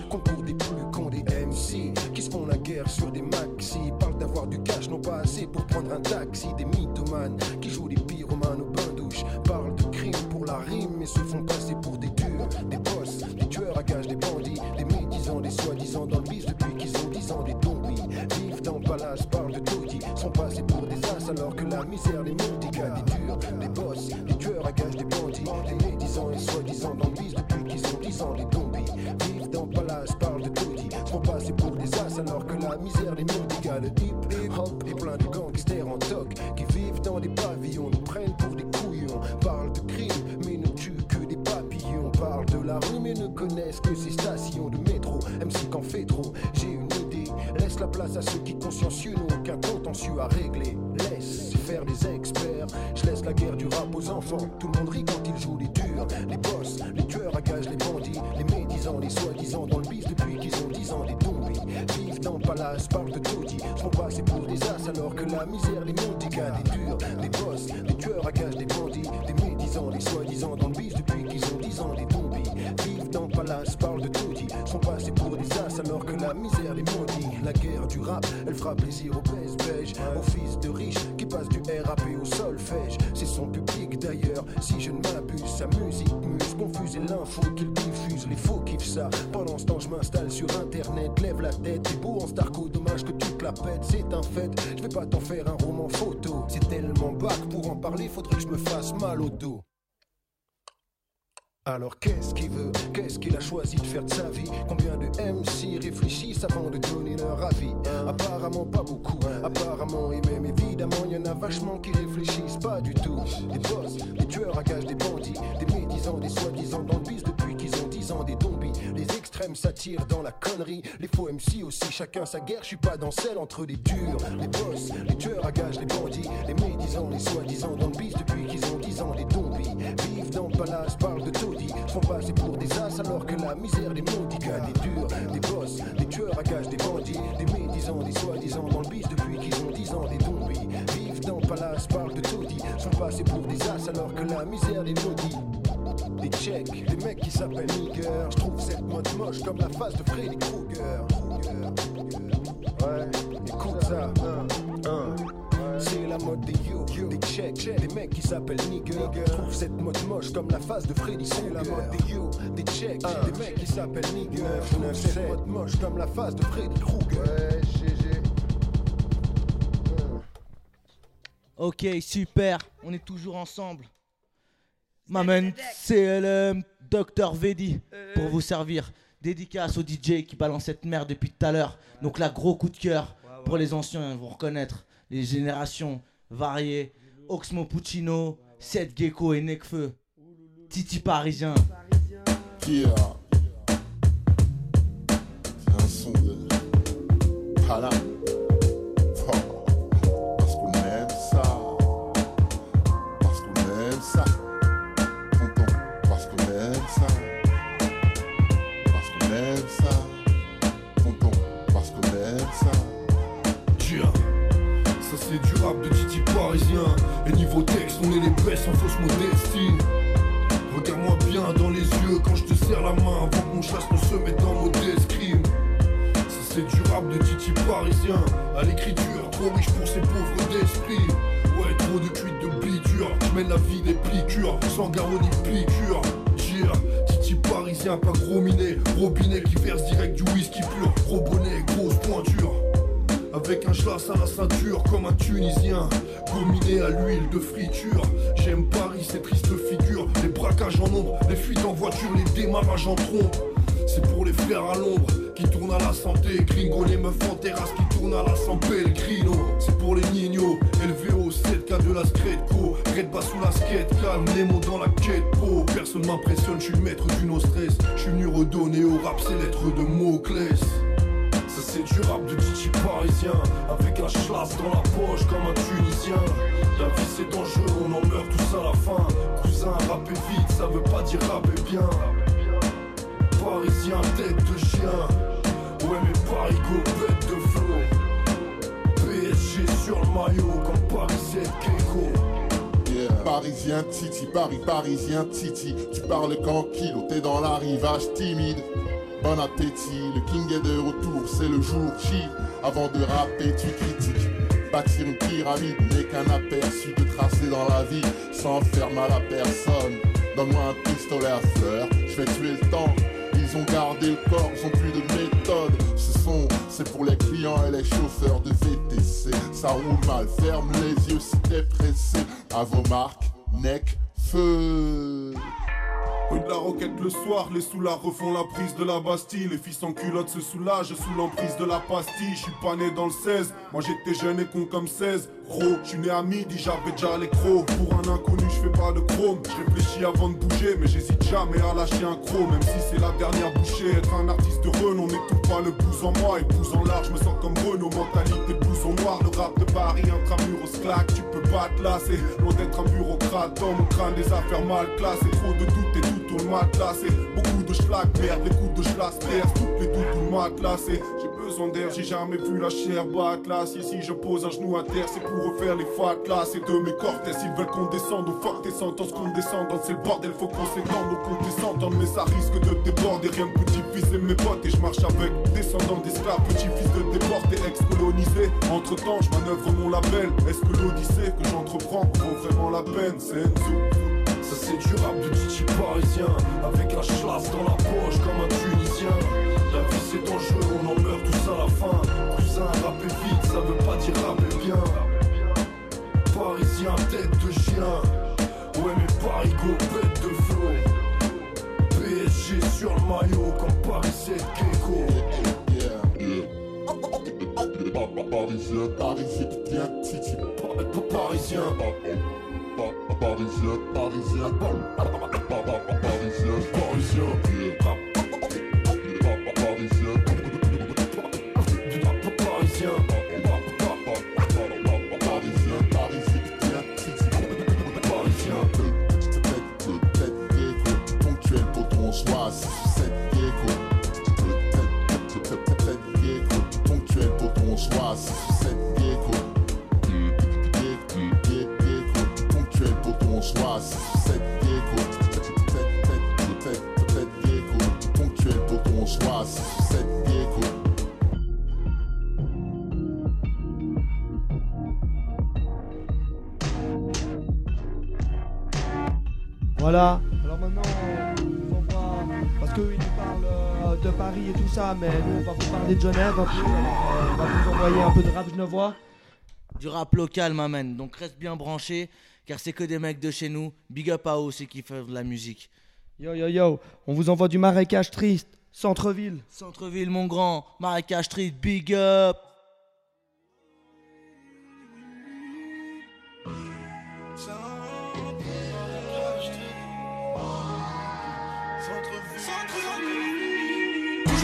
Concours des plus cons des MC qui se font la guerre sur des maxi. Parlent d'avoir du cash, non pas assez pour prendre un taxi. Des mythomanes Le hip hop est plein de gangsters en toc qui vivent dans des pavillons, nous prennent pour des couillons. Parlent de crimes, mais ne tuent que des papillons. Parlent de la rue, mais ne connaissent que ces stations de métro. MC qu'en fait trop, j'ai une idée. Laisse la place à ceux qui consciencieux n'ont aucun contentieux à régler. Laisse faire des experts. Je laisse la guerre du rap aux enfants. Tout le monde rit quand ils jouent les durs. Les boss, les tueurs à gages, les bandits, les médisants, les soi-disant dans le Vivent dans le palace, parlent de taudis, sont passés pour des as alors que la misère les maudit. Car Des durs, des boss, des tueurs à gages, des bandits, des médisants, les soi-disant dans le bis depuis qu'ils ont 10 ans, des zombies. Vivent dans le palace, parlent de taudis, sont passés pour des as alors que la misère les maudit. La guerre du rap, elle fera plaisir aux baisse beige, aux fils de riches qui passent du RAP au solfège. C'est son public d'ailleurs, si je ne m'abuse, sa musique confuse et l'info qu'il diffuse. Les faux kiffent ça. Pendant ce temps, je m'installe sur internet, lève la tête. T'es beau en starco, dommage que tu te la pètes, c'est un fait. Je vais pas t'en faire un roman photo. C'est tellement bac pour en parler, faudrait que je me fasse mal au dos. Alors qu'est-ce qu'il veut? Qu'est-ce qu'il a choisi de faire de sa vie? Combien de MC réfléchissent avant de donner leur avis? Apparemment pas beaucoup, apparemment et même évidemment y en a vachement qui réfléchissent pas du tout. Des boss, des tueurs à gages, des bandits, des médisants, des soi-disant dans le bis depuis qu'ils ont 10 ans, des zombies Les extrêmes s'attirent dans la connerie, les faux MC aussi, chacun sa guerre, je suis pas dans celle entre les durs Les boss, les tueurs à gages, les bandits, les médisants, les soi-disant dans le bis depuis qu'ils ont 10 ans, des zombies Vivent dans le palace, parlent de taudis sont passés pour des as alors que la misère les maudit Des durs, des boss, des tueurs à gages, des bandits Des médisants, des soi-disant dans le bis depuis qu'ils ont 10 ans. Des zombies vivent dans le palace, parlent de taudis Sont passés pour des as alors que la misère les maudit des tchèques, des mecs qui s'appellent nigger. Je trouve cette mode moche comme la face de Freddy Krueger. Ouais, écoute ça. Hein, hein. C'est la mode des yo, des tchèques, des mecs qui s'appellent nigger. Je trouve cette mode moche comme la face de Freddy C'est la mode des yo, des tchèques, des mecs qui s'appellent nigger. Trouve cette mode moche comme la face de Freddy Krueger. Ouais, GG Ok, super, on est toujours ensemble. Maman CLM, Dr Vedi, pour vous servir. Dédicace au DJ qui balance cette merde depuis tout à l'heure. Donc là, gros coup de cœur pour les anciens, vont reconnaître. Les générations variées. Oxmo Puccino, Seth Gecko et Necfeu. Titi Parisien. M'impressionne, je suis le maître du no stress. Je suis venu redonner au rap ces lettres de Paris, Parisien Titi. Tu parles kilo, t'es dans l'arrivage timide. Bon appétit, le king est de retour, c'est le jour J. Avant de rapper, tu critiques. Bâtir une pyramide n'est qu'un aperçu de tracé dans la vie sans faire mal à personne. Donne-moi un pistolet à fleurs, je vais tuer le temps. Ils ont gardé le corps, ils ont plus de méthode. Ce son, c'est pour les clients et les chauffeurs de VTC. Ça roule mal, ferme les yeux si t'es pressé. À vos marques, neck, feu. Roquette le soir, les soulards refont la prise de la Bastille. Les fils en culotte se soulagent sous l'emprise de la pastille. Je suis pas né dans le 16, moi j'étais jeune et con comme 16. Gros, je suis né à midi, j'avais déjà les crocs. Pour un inconnu, je fais pas de chrome. Je réfléchis avant de bouger, mais j'hésite jamais à lâcher un croc. Même si c'est la dernière bouchée, être un artiste de renom n'étouffe pas le pouce en moi. Et pouce en large, me sens comme Renault. Mentalité en noir, le rap de Paris, intramuros claque. Tu peux pas te lasser, loin d'être un bureaucrate. Dans mon crâne, des affaires mal classées. Trop de doutes tout. Beaucoup de schlag, merde, les coups de schlass. Toutes les doutes, tout le matelassé. J'ai besoin d'air, j'ai jamais vu la chair là. Ici, je pose un genou à terre, c'est pour refaire les fatlas. C'est de mes cortès, ils veulent qu'on descende au fort tes sentences, qu'on descende. C'est le bordel, faut qu'on s'étende, qu'on descende. Mais ça risque de déborder, rien de petit-fils et mes potes. Et je marche avec descendants d'esclaves, petit-fils de déportés, ex-colonisés. Entre temps, je manœuvre mon label. Est-ce que l'odyssée que j'entreprends vaut vraiment la peine? C'est c'est du rap de Titi parisien. Avec un schlass dans la poche comme un Tunisien. La vie c'est dangereux, on en meurt tous à la fin. Cousin, rapper vite, ça veut pas dire rapper bien. Parisien, tête de chien. Ouais mais Paris go, bête de flow PSG sur le maillot comme Paris 7 Keiko. Parisien, parisien, viens Titi. Parisien Parisien, parisien, parisien, parisien, Parisien mais nous, on va vous parler de Genève un peu. Alors, euh, on va vous envoyer un peu de rap genevois. Du rap local, m'amène. Donc reste bien branché, car c'est que des mecs de chez nous. Big up à eux, c'est qui font de la musique. Yo, yo, yo. On vous envoie du marécage triste, centre-ville. Centre-ville, mon grand. Marécage Street, big up.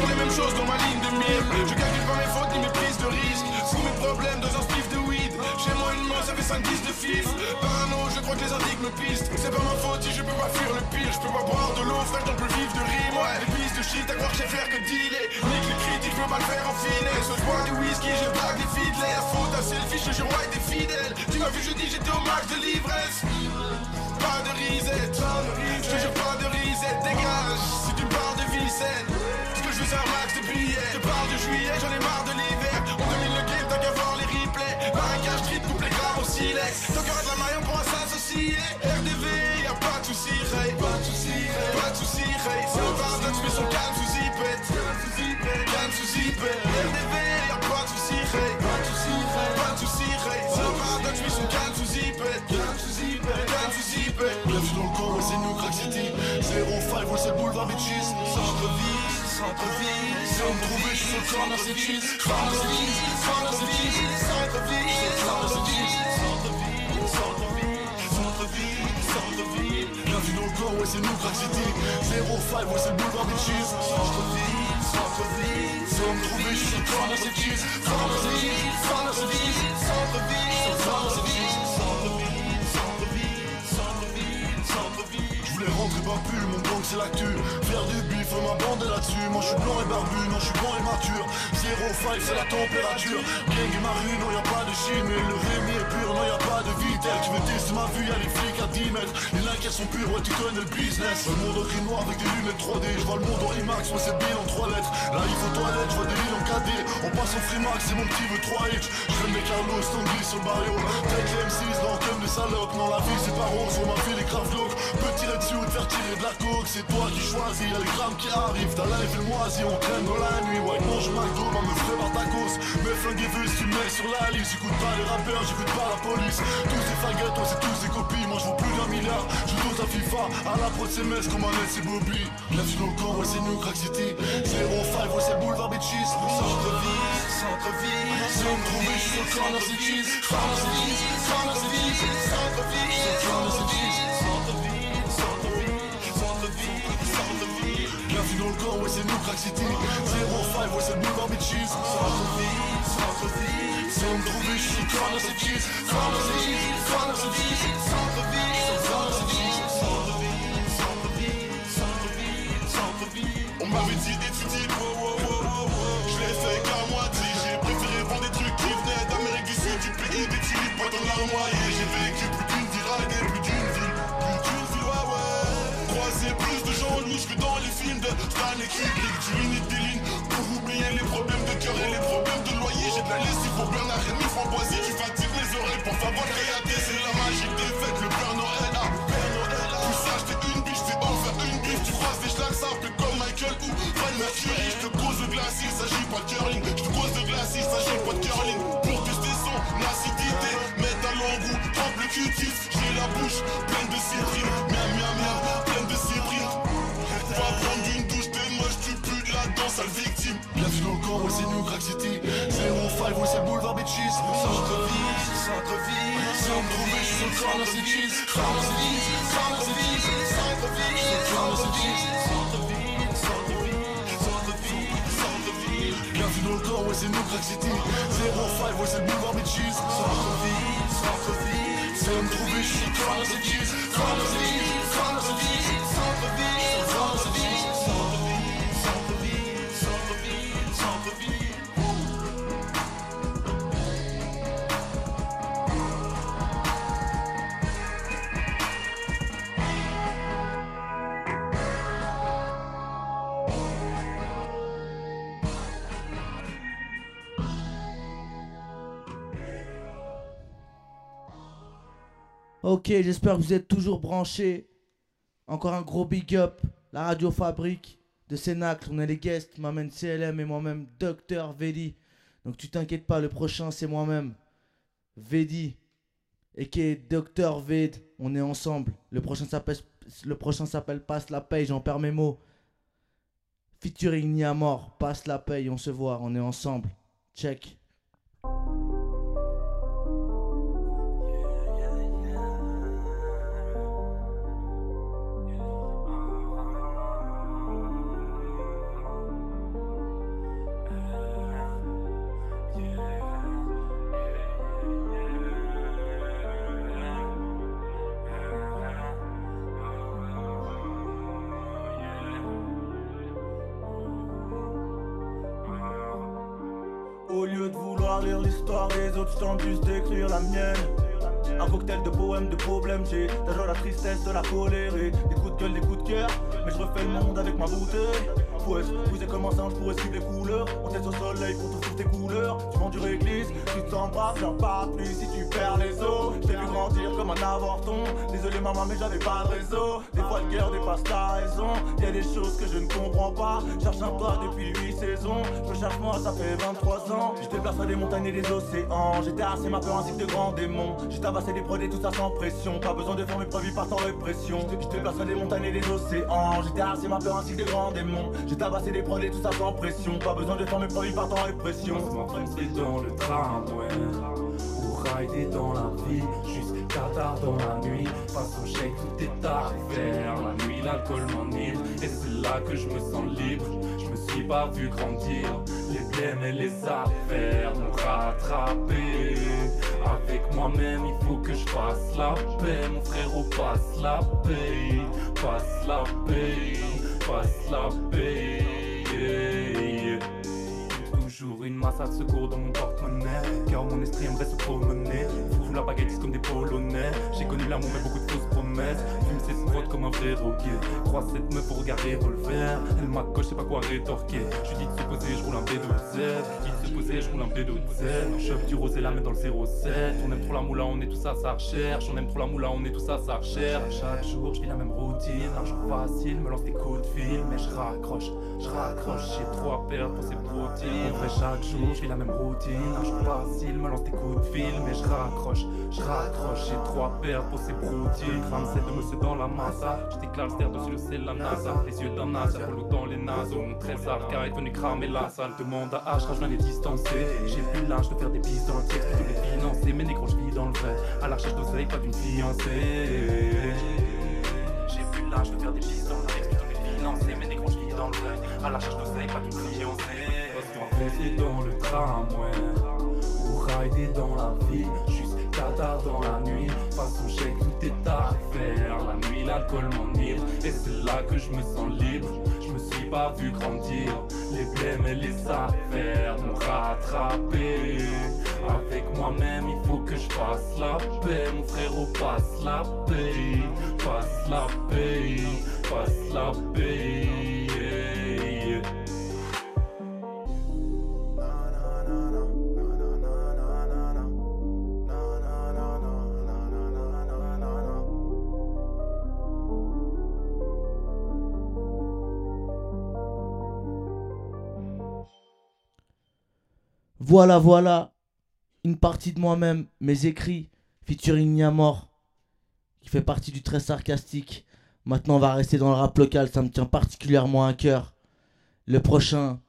Les mêmes choses dans ma ligne de mire. Je calcule pas mes fautes ni mes prises de risque. Sous mes problèmes dans un spliff de weed. Chez moi une main, ça fait 5 10 de fif. Parano, je crois que les indiques me pistent. C'est pas ma faute si je peux pas fuir le pire. Je peux pas boire de l'eau fraîche le plus vif de rime. Ouais, les pistes de shit, à croire j'ai faire que dealer. Nique les critiques, veux mal faire en finesse Je bois du whisky, je blague les fiddlers Faute à selfie, je ouais des fidèles Tu m'as vu jeudi, j'étais au match de l'ivresse Pas de risette, je te jure pas de risette Dégage, si tu parles de vie saine C'est un max de billets Je parle de juillet, j'en ai marre de l'hiver. On domine le game, t'as qu'à voir les replays. Marécage, trip, coupe les grammes au silex. Ton cœur de la maille, on pourra s'associer RDV, y'a pas de soucis, Ray Pas de soucis, pas de soucis, Ray C'est un bar, tu mets son calme sous zipette. Calme sous zipette. RDV, y'a pas de soucis, Ray Pas de soucis, Ray Pas de soucis, Ray C'est un bar, tu mets son calme sous zipette. Calme sous zipette. Calme sous zipette. Bienvenue dans le camp, c'est nous, Crack City. 05, ouais, c'est le boulevard Bitches Centre-ville, centre-ville, centre-ville, centre-ville, centre-ville, centre-ville, centre-ville, centre-ville Bienvenue dans le camp, ouais, c'est nous, Crack City 05, ouais, c'est le boulevard Bitches Centre-ville, centre-ville, Si on me trouvait, je suis corner, c'est cheese centre-ville, centre-ville, centre-ville, centre-ville, pas plus, mon gang c'est l'actu. Faire du bif, ma bande là-dessus. Moi je suis blanc et barbu, non je suis blanc et mature. 05 c'est la température. Gang et ma rue, non y'a pas de chine Mais le Rémi est pur, non y'a pas de vitel Tu veux tester ma vue, y'a les flics à 10 mètres. Les likes sont pures, ouais tu connais le business. Le monde gris noir avec des lunettes 3D Je vois le monde en IMAX, moi c'est bill en 3 lettres. Là il toilette, je vois des lignes en KD On passe en Freemax, c'est mon petit veut 3 H. Je traîne des Carlos, Tanguy sur le barrio. Tech les M6, non comme des salopes. Non la vie c'est pas rose, on m'a fait les graves glauques Peut faire tirer de la coke C'est toi qui choisis, y'a les grammes qui arrivent Ta life est moisie, on traîne dans la nuit. Ouais mange McDo, ma me ferait par tacos Mes flingues et tu mets sur la liste. J'écoute pas les rappeurs, j'écoute pas la police. Tous ces faguettes, toi c'est tous ces copies. Moi je vaux plus d'un milliard, je joue à FIFA. À la pro de comme un c'est Bobby. Dans le camp, ouais c'est nous, Crack City. 05, ouais c'est le boulevard Bitches Centre-ville, centre-ville, Si on me trouvait, je suis le c'est centre-ville, centre-ville, centre-ville, centre-ville, ouais c'est nous, Crack City. 05, ouais c'est le boulevard me je Pour oublier les problèmes de cœur et les problèmes de loyer, j'ai de la lessive pour Bernard Rémy Framboisier. Tu fatigues les oreilles pour de regarder, c'est la magie des fêtes, le Père Noël, ah, Père Noël. Tout une biche, c'est en faire une bif. Tu croises des schlags simples comme Michael ou Fred Mercury. Je te cause de glace, il s'agit pas de curling. Je te cause de glace, il s'agit pas de curling. Pour tester son acidité, mettre un long goût, trempe le cutis. J'ai la bouche pleine de cyprine, miam miam sale victime. Bienvenue dans le camp, c'est nous, Crack City. 05, ouais c'est le boulevard Bitches Centre-ville, centre-ville, Si on me trouvait, je suis sur le corner, c'est cheese centre-ville, centre-ville, centre-ville, centre-ville, Bienvenue dans le camp, ouais c'est nous, Crack City. 05, ouais c'est le boulevard Bitches Centre-ville, centre-ville, Si on me trouvait, je suis sur le corner, c'est cheese centre-ville, centre-ville, Ok, j'espère que vous êtes toujours branchés. Encore un gros big up. La radio fabrique de Sénacle. On est les guests. M'amène CLM et moi-même, Docteur Vedi. Donc tu t'inquiètes pas, le prochain c'est moi-même. Vedi. Et qui est Docteur Ved. On est ensemble. Le prochain s'appelle, le prochain s'appelle Passe la paye. J'en perds mes mots. Featuring ni à mort. Passe la paye. On se voit. On est ensemble. Check. Je tente juste d'écrire la mienne. Un cocktail de poèmes, de problèmes, j'ai joie, la tristesse, la colère et des coups de gueule, des coups de cœur. Mais je refais le monde avec ma bouteille. Ouais, vous êtes comme un singe pour suivre les couleurs. On tête au soleil pour tout tes couleurs. Tu vends du réglisse, tu te sens brave, j'en parle plus si tu perds les os. J'ai vu grandir comme un avorton. Désolé maman, mais j'avais pas de réseau. Des fois le cœur dépasse ta raison. Y a des choses que je ne comprends pas. Cherche un pas depuis 8 saisons. Je cherche moi, ça fait 23 ans. Je déplace des montagnes et des océans. J'étais assez ma peur ainsi que de grands démons. Des produits, tout ça sans pression. Pas besoin de faire mes preuves par sans répression. Je déplace des montagnes et des océans. J'étais assez ma peur ainsi que de grands démons. J'ai tabassé des produits, tout ça sans pression. Pas besoin de faire mes preuves par sans répression. C'est dans le tramway Ou rider dans la vie Jusqu'à tard dans la nuit Face au chèque tout est à faire La nuit l'alcool m'enivre Et c'est là que je me sens libre Je me suis pas vu grandir Les blèmes et les affaires m'ont rattrapé Avec moi-même il faut que je fasse la paix. Mon frérot passe la paix. Passe la paix. Passe la paix. Yeah, yeah. Toujours une masse à secours dans mon porte-monnaie. Car mon esprit aimerait se promener. Foufou la baguette comme des polonais. J'ai connu l'amour mais beaucoup de fausses promesses Comme un vrai roquet. Croise cette meuf pour regarder revolver Elle m'accroche, je sais pas quoi rétorquer. Je dis de se poser, je roule un B12Z Dit de se poser, je roule un B12Z Chope du rosé, la main dans le 07 On aime trop la moula, on est tous à sa recherche. On aime trop la moula, on est tous à sa recherche. Chaque jour, je vis la même routine. Argent facile, me lance des coups de fil Mais je raccroche, je raccroche J'ai trop à pour ces protéines. En vrai, chaque jour, je vis la même routine. Argent facile, me lance des coups de fil Mais je raccroche, je raccroche J'ai trop à pour ces protéines. De monsieur dans la massa. Je déclare le dessus le ciel, la NASA. Les yeux d'un NASA, relou dans les naseaux Mon trésor, car est venu cramer la salle. Demande à H, je les distancer J'ai plus l'âge de faire des bises dans le texte Plutôt les financer, mais négro, je vis dans le vrai. À la recherche d'oseille, pas d'une fiancée. J'ai plus l'âge de faire des bises dans le texte Plutôt les financer, mais négro, je vis dans le vrai. À la recherche d'oseille, pas d'une fiancée. Parce dans le tramway. Ou rider dans la vie Jusqu'à tard dans la nuit. Façon chèque, est à faire. La nuit, l'alcool m'enivre Et c'est là que je me sens libre. Je me suis pas vu grandir. Les blèmes et les affaires m'ont rattrapé. Avec moi-même, il faut que je fasse la paix. Mon frérot passe la paix. Passe la paix. Passe la paix Voilà, voilà, une partie de moi-même, mes écrits, featuring Niamor, qui fait partie du très sarcastique. Maintenant, on va rester dans le rap local, ça me tient particulièrement à cœur. Le prochain,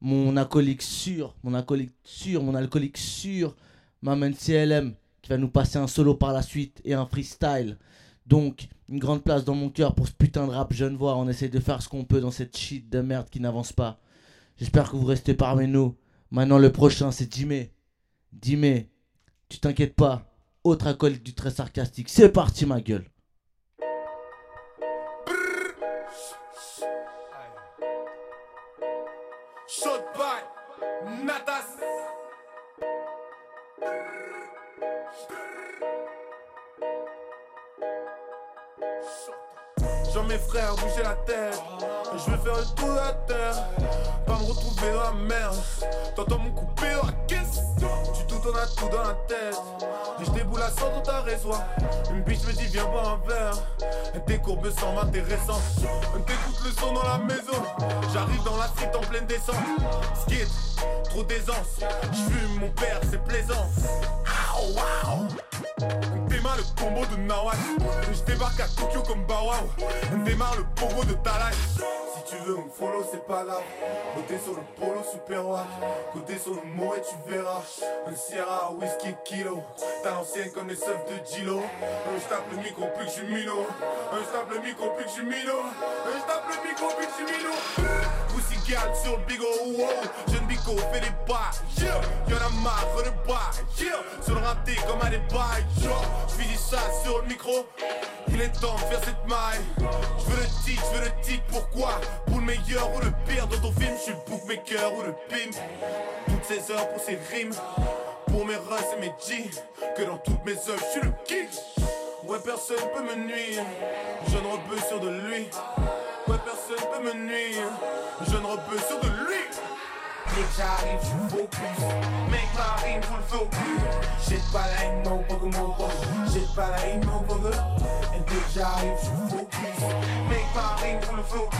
mon acolyte sûr, mon acolyte sûr, mon alcoolique sûr, m'amène CLM, qui va nous passer un solo par la suite et un freestyle. Donc, une grande place dans mon cœur pour ce putain de rap jeune voix. On essaie de faire ce qu'on peut dans cette shit de merde qui n'avance pas. J'espère que vous restez parmi nous. Maintenant, le prochain, c'est Jimé. Jimé, tu t'inquiètes pas. Autre acolyte du très sarcastique. C'est parti, ma gueule. J'en mes frères bouger la tête. Je vais faire le tour de terre. Pas me retrouver dans la merde. T'entends mon coupé dans la caisse. Tu tout en as tout dans la tête. Et je déboule à 100 dans ta résoie. Une biche me dit viens boire un verre. Tes courbes semblent intéressantes. T'écoutes le son dans la maison. J'arrive dans la street en pleine descente. Skid, trop d'aisance. J'fume mon père, c'est plaisant. Ow, wow. Démarre le combo de Nawak Je débarque à Tokyo comme Bawao Démarre le combo de Talai Si tu veux me follow c'est pas grave. Côté sur le polo super roi Côté sur le mot et tu verras. Un Sierra whisky kilo. T'as l'ancienne comme les seufs de Gilo. Je tape le micro plus que je suis minot Un je tape le micro plus que je suis je le micro plus que je sur le bigot, wow. Jeune bico, fais des pas, yeah. Y'en a marre, fais des pas, yeah. Sur le raté comme à des bails, Je J'finis ça sur le micro. Il est temps de faire cette maille. Pour ces rimes. Pour mes runs et mes G, que dans toutes mes œuvres, je suis le king. Ouais, personne peut me nuire. Je ne repeux sur de lui. Ouais, personne peut me nuire. Je ne repeux sur de lui. Dès que j'arrive, je focus. Mec, ma rime, full focus. J'ai pas la haine, no bugger, no bugger. J'ai pas la haine, no bugger. Et dès que j'arrive, je focus. Mec, ma rime, full focus.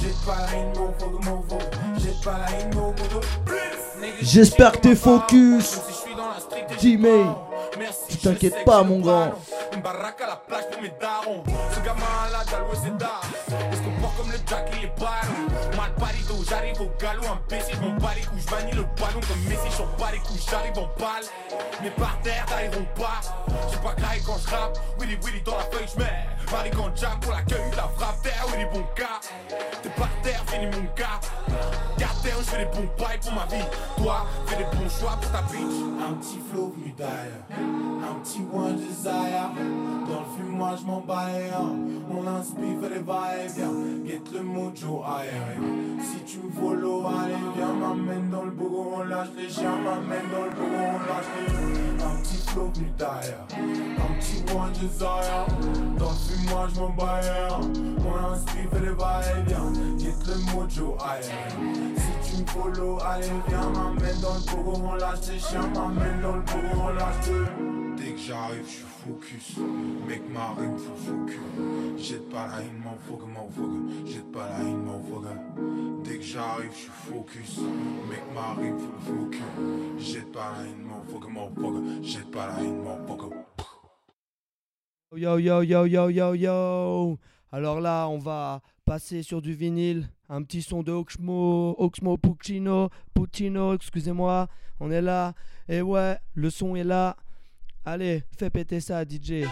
J'ai pas la haine, no bugger, no bugger. J'ai pas la haine, no bugger. J'espère que t'es focus. Jimmy. Tu t'inquiètes pas, mon grand. Une baraque à la plage pour mes darons. Ce gamin là, d'Aloué, c'est d'art. Est-ce qu'on porte comme le Jack, il est ballon. Mal parido, j'arrive au galop, imbécile. Mon les couilles, j'manie le ballon comme Messi. J'en bats les couilles, j'arrive en balle. Mais par terre, t'arriveront pas. J'ai pas graille quand j'rappe. Willy Willy dans la feuille, j'mets. Marie quand Jack pour l'accueil, la frappe terre. Willy bon. T'es par terre, fini mon cas. Garde terre, j'fais des bons bails pour ma vie. Toi, fais des bons choix pour ta bitch. Petit flow venu d'ailleurs. Un petit one desire. Dans le film, moi je m'en bats Mon inspire fait les va-et-vient. Get le mojo aérien. Si tu me follow, allez, viens, m'amène dans le bourreau, on lâche les chiens, m'amène dans le bourreau, on lâche les Un petit flow venu d'ailleurs. Un petit one desire. Dans le film, moi je m'en bats Mon inspire fait les va-et-vient. Get le mojo aérien. Si tu me follow, allez, viens, m'amène dans le bourreau, on lâche les chiens, m'amène dans le bourreau, on lâche les Dès que j'arrive, je suis focus. Mec, ma rime, full focus. Jette pas la haine, motherfucker, motherfucker. Jette pas la haine, motherfucker. Dès que j'arrive, je suis focus. Mec, ma rime, full focus. Jette pas la haine, motherfucker, motherfucker. Jette pas la haine, motherfucker. Yo yo yo yo yo yo Alors là, on va passer sur du vinyle. Un petit son de Oxmo, Oxmo Puccino, Puccino, excusez-moi. On est là. Et ouais, le son est là. Allez, fais péter ça, DJ.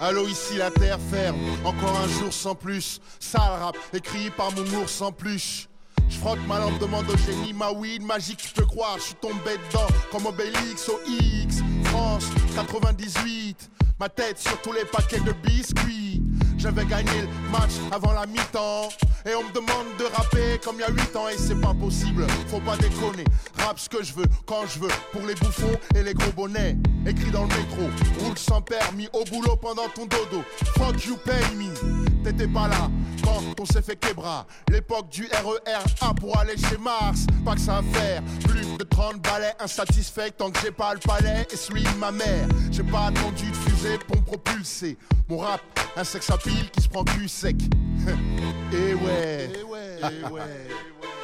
Allô, ici la terre ferme, encore un jour sans plus. Sale rap, écrit par mon en plus. Je frotte ma lampe, au génie, ma weed magique, tu peux croire, je suis tombé dedans, comme Obélix au X, France 98, ma tête sur tous les paquets de biscuits. J'avais gagné le match avant la mi-temps. Et on me demande de rapper comme il y a 8 ans et c'est pas possible, faut pas déconner. Rap ce que je veux, quand je veux, pour les bouffons et les gros bonnets. Écrit dans le métro, roule sans permis au boulot pendant ton dodo. Fuck you pay me, t'étais pas là quand on s'est fait quebra. L'époque du RER A pour aller chez Mars, pas que ça à faire. Plus de 30 balais insatisfaits tant que j'ai pas le palais et celui ma mère. J'ai pas attendu de fusée pour me propulser. Mon rap, un sex qui se prend cul sec. [laughs] et ouais. Et ouais.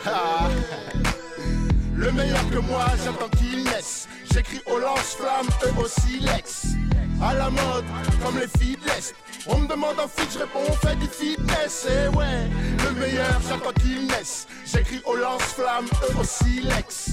[laughs] [laughs] Le meilleur que moi, j'attends qu'il laisse. J'écris au lance-flamme, eux aussi l'ex. À la mode, comme les filles de l'Est. On me demande en fit, je réponds, on fait du fitness. Et ouais, le meilleur, j'attends qu'il naisse. J'écris au lance-flamme, eux aussi l'ex.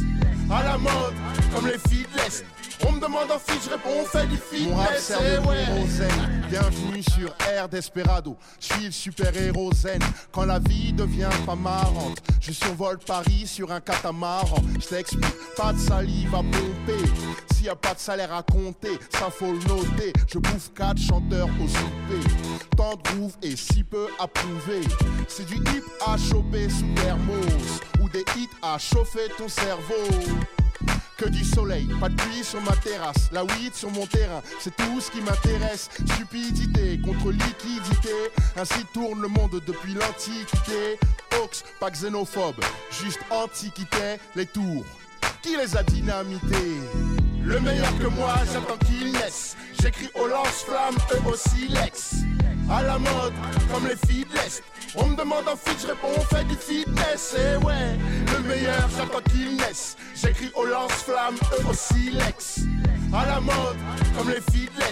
À la mode, comme les filles de l'Est. On me demande en fit, je réponds, on fait du fitness. Sert de ouais. Bienvenue sur Air Desperado. Je suis le super-héros zen. Quand la vie devient pas marrante, je survole Paris sur un catamaran. Je t'explique, pas de salive à pomper. S'il y a pas de salaire à compter, ça faut le noter. Je bouffe quatre chanteurs au souper. Tant de groove et si peu à prouver. C'est du hip à choper sous thermos. Ou des hits à chauffer ton cerveau. Que du soleil, pas de pluie sur ma terrasse, la weed sur mon terrain, c'est tout ce qui m'intéresse. Stupidité contre liquidité, ainsi tourne le monde depuis l'Antiquité. Ox, pas xénophobe, juste antiquité, les tours. Qui les a dynamités? Le meilleur que moi, j'attends qu'il naisse. J'écris au lance-flamme, eux aussi l'ex. À la mode, comme les filles de l'Est. On me demande en fit, je réponds, on fait du fitness. Et ouais, le meilleur, j'attends qu'il naisse. J'écris au lance-flamme, eux aussi l'ex. À la mode, comme les filles de.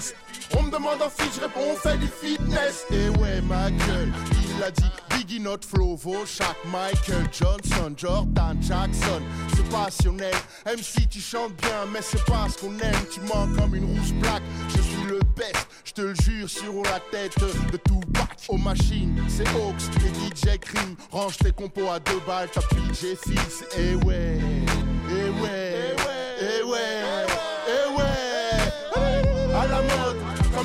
On me demande en fit, je réponds, on fait du fitness. Et ouais, ma gueule, il a dit Biggie Not Flow, chaque Michael Johnson, Jordan Jackson. Ce passionnel. MC, tu chantes bien, mais c'est pas ce qu'on aime. Tu manques comme une rouge plaque. Je suis le best, je te le jure, sur la tête de tout bac. Aux machines, c'est Hawks et DJ Cream. Range tes compos à deux balles, t'as j'ai fils. Eh ouais, eh ouais, eh ouais, eh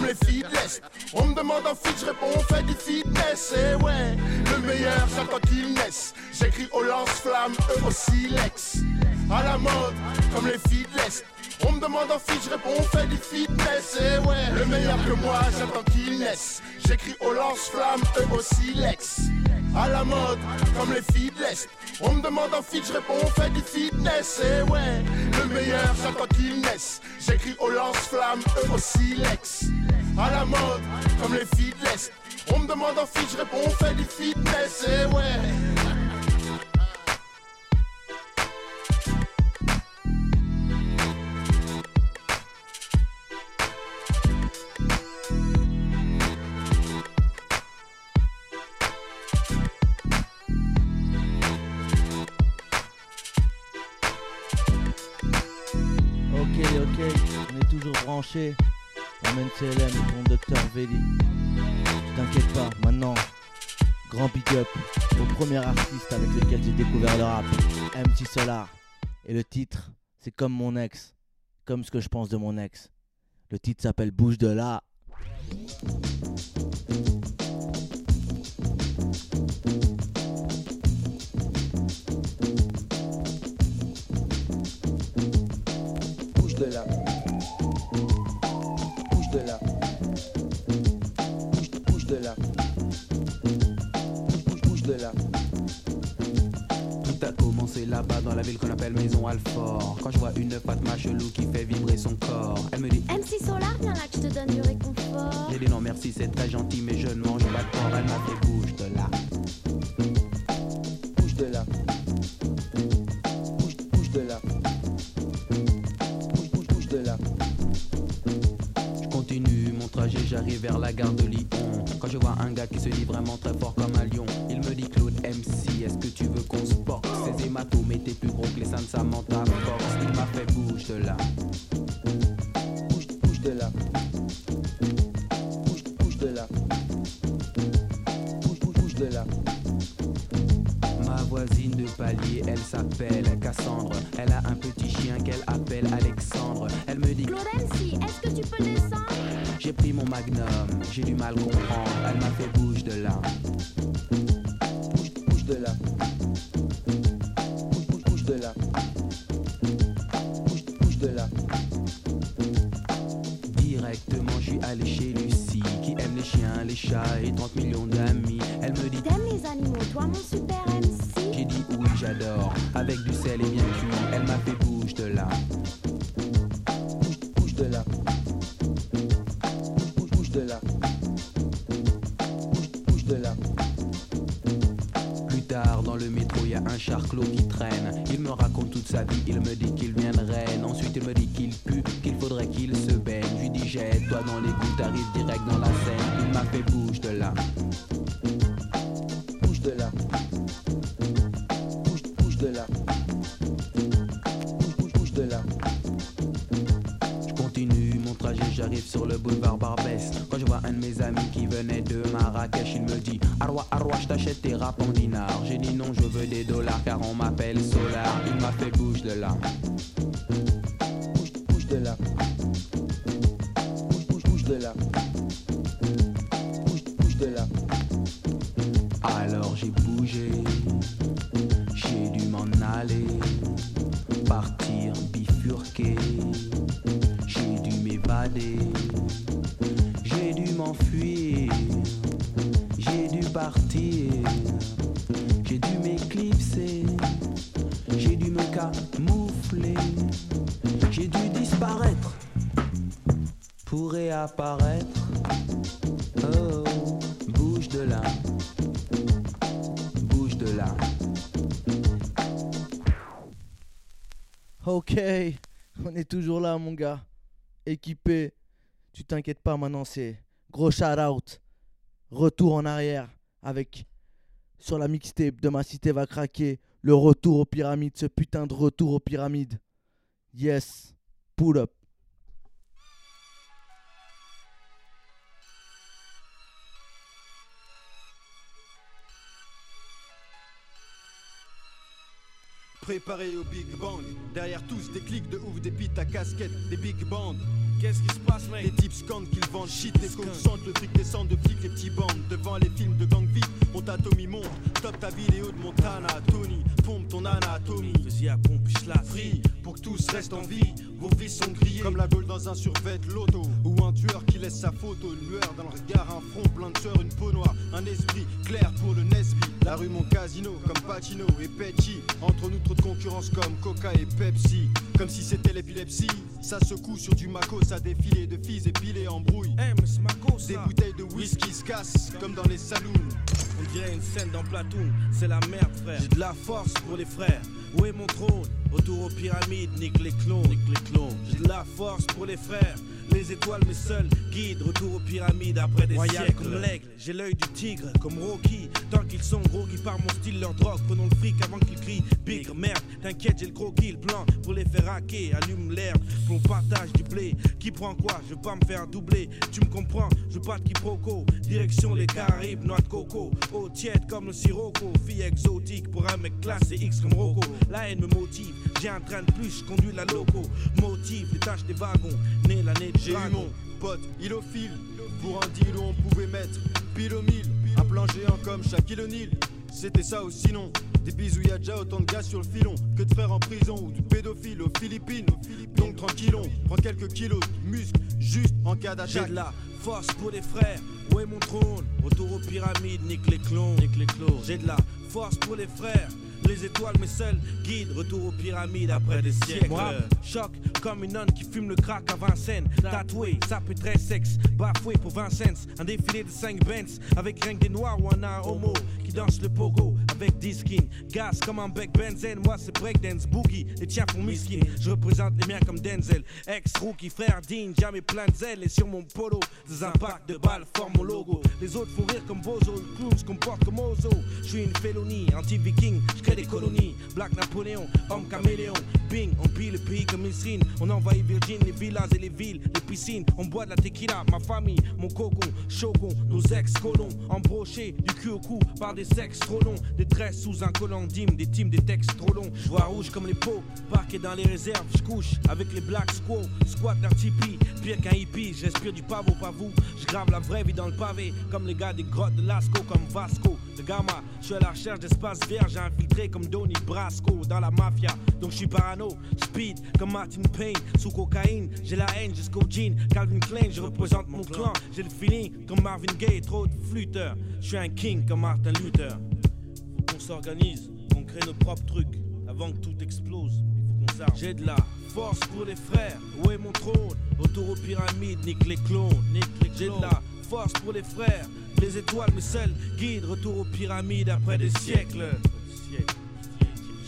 les filles de l'Est. On me demande en feat, je réponds, on fait du fitness. Eh ouais, le meilleur, j'attends qu'il naisse. J'écris au lance-flamme, eux aussi l'ex. À la mode, comme les filles de l'Est. On me demande en feat, je réponds, on fait du fitness. Et ouais, le meilleur que moi, j'attends qu'il naisse. J'écris au lance-flamme, eux aussi l'ex. À la mode, comme les filles. On me demande en feat, je réponds, on fait du fitness. Et ouais, le meilleur, j'attends qu'il naisse. J'écris au lance-flamme, eux aussi l'ex. À la mode, comme les filles de. On me demande en feat, je réponds, on fait du fitness. Et ouais. Branché. Emmène CLM et ton docteur Veli. T'inquiète pas, maintenant, grand big up au premier artiste avec lequel j'ai découvert le rap, MC Solar. Et le titre, c'est comme mon ex, comme ce que je pense de mon ex. Le titre s'appelle Bouge de là. Bouge de là. Commencé là-bas dans la ville qu'on appelle Maison Alfort. Quand je vois une Fatma chelou qui fait vibrer son corps, elle me dit MC Solar, viens là que je te donne du réconfort. J'ai dit non merci, c'est très gentil, mais je ne mange pas de porc. Elle m'a fait bouge de là. Bouge de là. Bouge, bouge de là. Bouge, bouge, bouge de là. Je continue mon trajet, j'arrive vers la gare de Lyon. Quand je vois un gars qui se dit vraiment très fort comme un lion, il me dit Claude plus gros que les seins de Samantha Force. Il m'a fait bouge de là. Bouge, bouge de là. Bouge, bouge de là. Bouge, bouge, bouge de là. Ma voisine de palier, elle s'appelle Cassandre. Elle a un petit chien qu'elle appelle Alexandre. Elle me dit Claude MC, est-ce que tu peux descendre? J'ai pris mon magnum, j'ai du mal comprendre. Elle m'a fait bouge de là. Bouge, bouge de là. Et 30 millions d'amis. Elle me dit T'aimes les animaux, toi mon super MC J'ai dit oui, j'adore. Avec du sel et bien cuit, elle m'a fait bouge de là. Pour réapparaître. Oh, bouge de là. Bouge de là. Ok, on est toujours là, mon gars. Équipé. Tu t'inquiètes pas, maintenant c'est gros shout out. Retour en arrière avec sur la mixtape de ma cité va craquer Le retour aux pyramides, ce putain de retour aux pyramides. Yes, pull up. Préparé au Big Bang, derrière tous des clics de ouf, des pites à casquette, des big bands. Qu'est-ce qui se passe, mec Les types scandent qu'ils vendent shit, les consentent, le fric descend de flics, les petits bandes. Devant les films de gang vite, mon tatomie monte. Top ta vidéo de Montana, Tony, pompe ton anatomie. Vas-y à pompe, la Free, pour que tous restent en vie. Vos vies sont grillées comme la gueule dans un survêt loto. Ou un tueur qui laisse sa photo, une lueur dans le regard, un front plein de sueur, une peau noire, un esprit clair pour le Nesby. La rue mon casino, comme Pacino et Petty. Entre nous trop de concurrence comme Coca et Pepsi. Comme si c'était l'épilepsie. Ça secoue sur du Ça défilé de filles épilées en brouille. Eh. Des bouteilles de whisky se cassent comme dans les saloons. On dirait une scène dans Platoon, c'est la merde frère. J'ai de la force pour les frères. Où est mon trône? Retour aux pyramides, nique les clones, nique les clones. J'ai de la force pour les frères. Les étoiles, mes seuls guides, retour aux pyramides après des Royal siècles. comme l'aigle, j'ai l'œil du tigre, comme Rocky. Tant qu'ils sont gros, qui par mon style, leur drogue. Prenons le fric avant qu'ils crient bigre, merde. T'inquiète, j'ai le croquis, le plan pour les faire hacker. Allume l'herbe, pour partage du blé. Qui prend quoi? Je veux pas me faire doubler. Tu me comprends? Je veux pas de quiproquo. Direction les Caraïbes, noix de coco. Eau tiède comme le sirocco. Fille exotique pour un mec classe et X comme Rocco. La haine me motive. J'ai un train de plus, je conduis la loco. Motive les tâches des wagons. Né l'année de J'ai eu mon pote, il au fil. Pour un deal où on pouvait mettre pile au mille. Un plan géant comme Shaquille O'Neal. C'était ça ou sinon. Des bisous, y a déjà autant de gars sur le filon que de frères en prison ou de pédophiles aux Philippines. Donc tranquillon, prends quelques kilos de muscles juste en cas J'ai d'attaque. de la force pour les frères. Où est mon trône? Retour aux pyramides, nique les clones. Nique les clones. J'ai de la force pour les frères. Les étoiles, mes seuls guides. Retour aux pyramides après des siècles. Moi, choc comme une nonne qui fume le crack à Vincennes. Tatoué, ça peut très sexe. Bafoué pour 20 cents. Un défilé de 5 Benz. Avec rien que des noirs ou un homo qui danse le pogo. Avec 10 skins. Gaz comme un bec benzène. Moi, c'est breakdance boogie. Les tiens font miskin. Je représente les miens comme Denzel. Ex-rookie, frère digne. Jamais plein de zèle. Et sur mon polo, des impacts de balles forment mon logo. Les autres font rire comme Bozo. Le clown se comporte comme Ozo. Je suis une félonie. Anti-viking. Je crée des colonies. Black Napoléon. Homme caméléon. Bing. On pille le pays comme Isrine. On envahit Virgin, les villas et les villes. Les piscines. On boit de la tequila. Ma famille. Mon cocon. Shogun. Nos ex-colons. Embrochés. Du cul au cou. Par des sexes trop longs. Des tresses sous un collant d'hymne. Des teams, des textes trop longs. Je vois rouge comme les pots. Parqué dans les réserves. Je couche avec les Black Squaw. Squat leur. Pire qu'un hippie. Je respire du pavot, pas vous. Je grave la vraie vie dans le pavé. Comme les gars des grottes de Lascaux. Comme Vasco. De Gama. Je suis à la recherche d'espace vert. J'ai infiltré comme Donny Brasco. Dans la mafia. Donc je suis parano. Speed comme Martin Payne. Sous cocaïne. J'ai la haine jusqu'au jean. Calvin Klein. Je représente mon clan. J'ai le feeling comme Marvin Gaye. Trop de flûteurs. Je suis un king comme Martin Luther. Faut qu'on s'organise. Qu'on crée nos propres trucs. Avant que tout explose. Il faut qu'on s'arme. J'ai de la force pour les frères. Où est mon trône? Retour aux pyramides. Nique les clones. Nique les J'ai de la force pour les frères. Les étoiles, mes seuls guides. Retour aux pyramides après des siècles.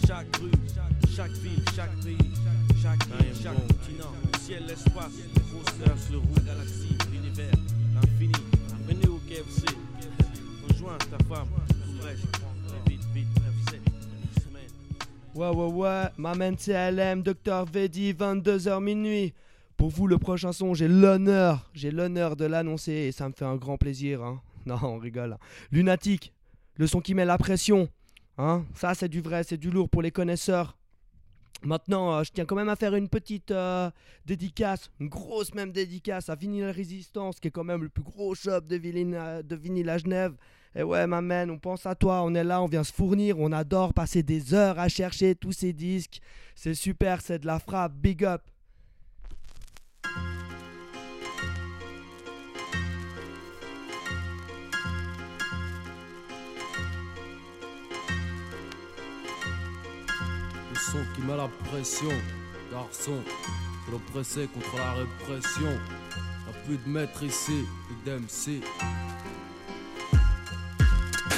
Chaque rue, chaque ville, chaque pays, chaque île, chaque continent, le ciel, l'espace, le grosseur, le roux, la galaxie, l'univers, l'infini. Venez au KFC, rejoins ta femme, tout le reste. Vite, vite, 9-7, semaine. Ouais, ouais, ouais, Maman CLM, Dr Vedi, 22h minuit. Pour vous, le prochain son, j'ai l'honneur, j'ai l'honneur de l'annoncer et ça me fait un grand plaisir. Hein. [laughs] Non, on rigole. hein. Lunatique, le son qui met la pression. Hein. Ça, c'est du vrai, c'est du lourd pour les connaisseurs. Maintenant, euh, je tiens quand même à faire une petite euh, dédicace, une grosse même dédicace à Vinyl Résistance, qui est quand même le plus gros shop de vinyle, euh, de vinyle à Genève. Et ouais, ma man, on pense à toi, on est là, on vient se fournir, on adore passer des heures à chercher tous ces disques. C'est super, c'est de la frappe, big up. Le son qui met la pression, garçon, faut l'oppresser contre la répression. Y'a plus de maître ici, plus d'MC.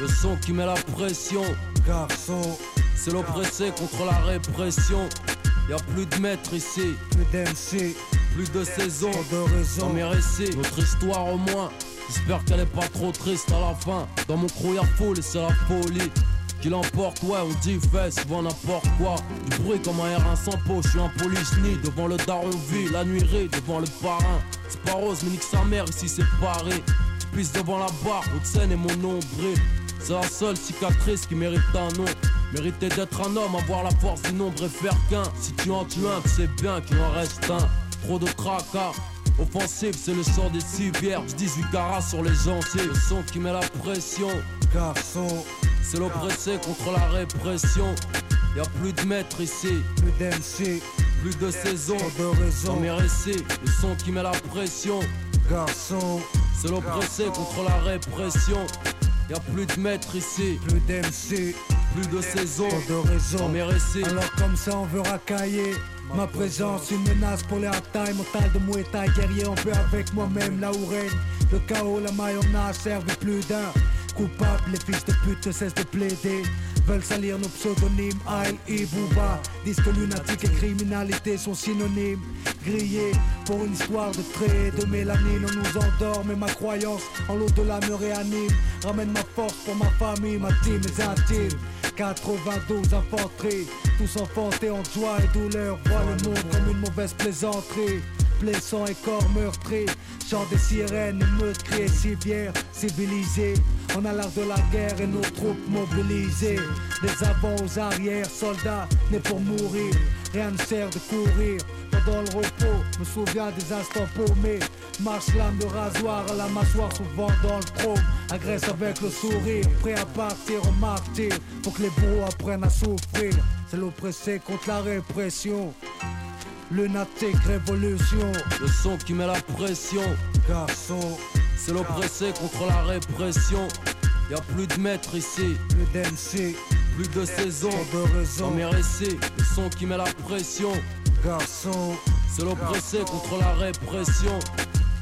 Le son qui met la pression, garçon, c'est l'oppressé contre la répression. Y'a plus de maître ici, plus d'MC, plus de saison, dans mes récits, notre histoire au moins. J'espère qu'elle est pas trop triste à la fin. Dans mon crew y'a foule et c'est la folie. Qu'il emporte, ouais, on dit fait souvent n'importe quoi. Du bruit comme un R1 sans peau, je suis un polychni devant le daron vie, la nuiserie devant le parrain. C'est pas rose, mais nique sa mère, ici c'est paré. Je pisse devant la barre, haute scène et mon nombril. C'est la seule cicatrice qui mérite un nom. Mériter d'être un homme, avoir la force du nombre et faire qu'un. Si tu en tues un, c'est bien qu'il en reste un. Trop de tracas. Offensif, c'est le sort des civières. 18 carats sur les gentils. Le son qui met la pression. Garçon, c'est l'oppressé contre la répression. Y a plus de maîtres ici, plus d'MC, plus de saison, de raison. Dans mes récits, le son qui met la pression. Garçon, c'est l'oppressé contre la répression. Y a plus de maîtres ici, plus d'MC, plus de saison, de raison. Dans mes récits. Alors comme ça on veut racailler. Ma présence, une menace pour les hard-time Mental de Thai, guerrier en paix avec moi-même Là où règne. Le chaos, la maille en a servi plus d'un Les fils de pute cessent de plaider. Veulent salir nos pseudonymes, Aïe et Disent que lunatique et criminalité sont synonymes. Grillés pour une histoire de traits de mélanine. On nous endort mais ma croyance en l'au-delà me réanime. Ramène ma force pour ma famille, ma team, mes intimes 92 infanteries, tous enfantés en joie et douleur. Voient le monde comme une mauvaise plaisanterie blessant et corps meurtris. Chant des sirènes, émeutes, cris civières. On a l'art de la guerre et nos troupes mobilisées. Des avants aux arrières, soldats nés pour mourir. Rien ne sert de courir pendant le repos. Me souviens des instants paumés. Marche lame de rasoir à la mâchoire, souvent dans le trône. Agresse avec le sourire, prêt à partir en martyr. Pour que les bourreaux apprennent à souffrir. C'est l'oppressé contre la répression. Lunatique révolution. Le son qui met la pression. Garçon. C'est l'oppressé contre la répression. Y a plus de maîtres ici. Plus d'MC. Plus de saison. de raison. Dans mes récits. Le son qui met la pression. Garçon. C'est l'oppressé contre la répression.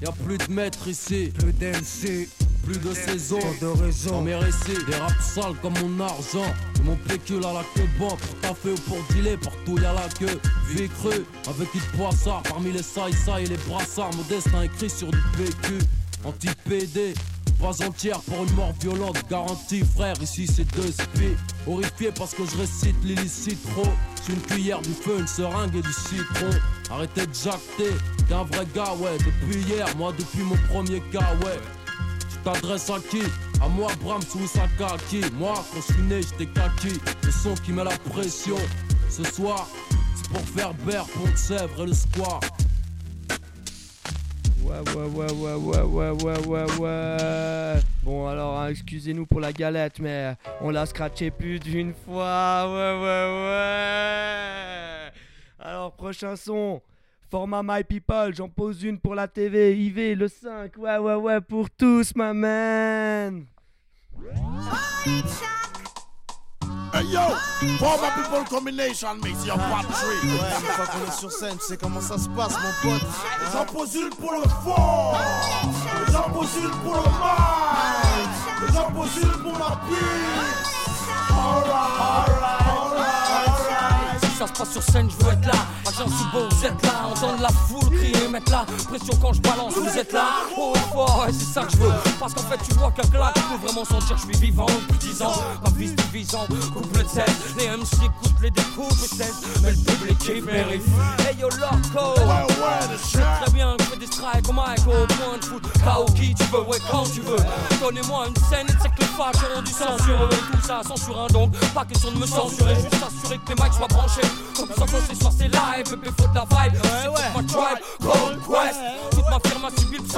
Y a plus de maîtres ici. Plus d'MC plus de saison, de raison. Mes récits, des rap sales comme mon argent. De mon pécule à la queue bon pour taffer ou pour dealer, partout y'a la queue. Vie crue, avec une poissard, parmi les sailles et les brassards. Modestin écrit sur du PQ, anti-PD. Pas entière pour une mort violente, garantie frère, ici c'est deux spies Horrifié parce que je récite l'illicite trop J'ai une cuillère du feu, une seringue et du citron Arrêtez de jacter, t'es un vrai gars ouais Depuis hier, moi depuis mon premier cas ouais t'adresses à qui? À moi, Bram qui? Moi, quand je suis né, j'étais kaki. Le son qui met la pression. Ce soir, c'est pour faire Bert, Pont de Sèvres et le square. Ouais, ouais, ouais, ouais, ouais, ouais, ouais, ouais, ouais. Bon, alors, hein, excusez-nous pour la galette, mais on l'a scratché plus d'une fois. Ouais, ouais, ouais. Alors, prochain son. Format My People, j'en pose une pour la TV. IV, le 5, ouais, ouais, ouais, pour tous, ma man. Hey yo, Format People Combination mix your battery. Ouais, une fois qu'on est sur scène, tu sais comment ça se passe, mon pote. J'en pose une pour le fond. J'en pose une pour le mic. J'en pose une pour la piste. Alright, ça se passe sur scène, je veux être là. Agent sous beau, vous êtes là. Entendre la foule crier, mettre la pression quand je balance. Vous êtes là, oh fort, ouais, c'est ça que je veux. Parce qu'en fait, tu vois qu'un claque, tu peux vraiment sentir que je suis vivant depuis 10 ans. Ma vie c'est divisant, couple de 16. Les MC écoutent les découpes. Mais le public il vérifie. Hey yo, loco. Je sais très bien que je fais des strikes au mic, au point de foot. Kao qui tu veux, ouais, quand tu veux. Donnez-moi une scène et c'est que les facs auront du censureux. Tout ça censure un donc, pas question de me censurer. Juste assurer que les mics soient branchés. Comme ça, quand c'est soir, c'est live. Bébé, faut de la vibe. Ouais, ouais. ma tribe, Cold Quest. Toute ma firme a subi le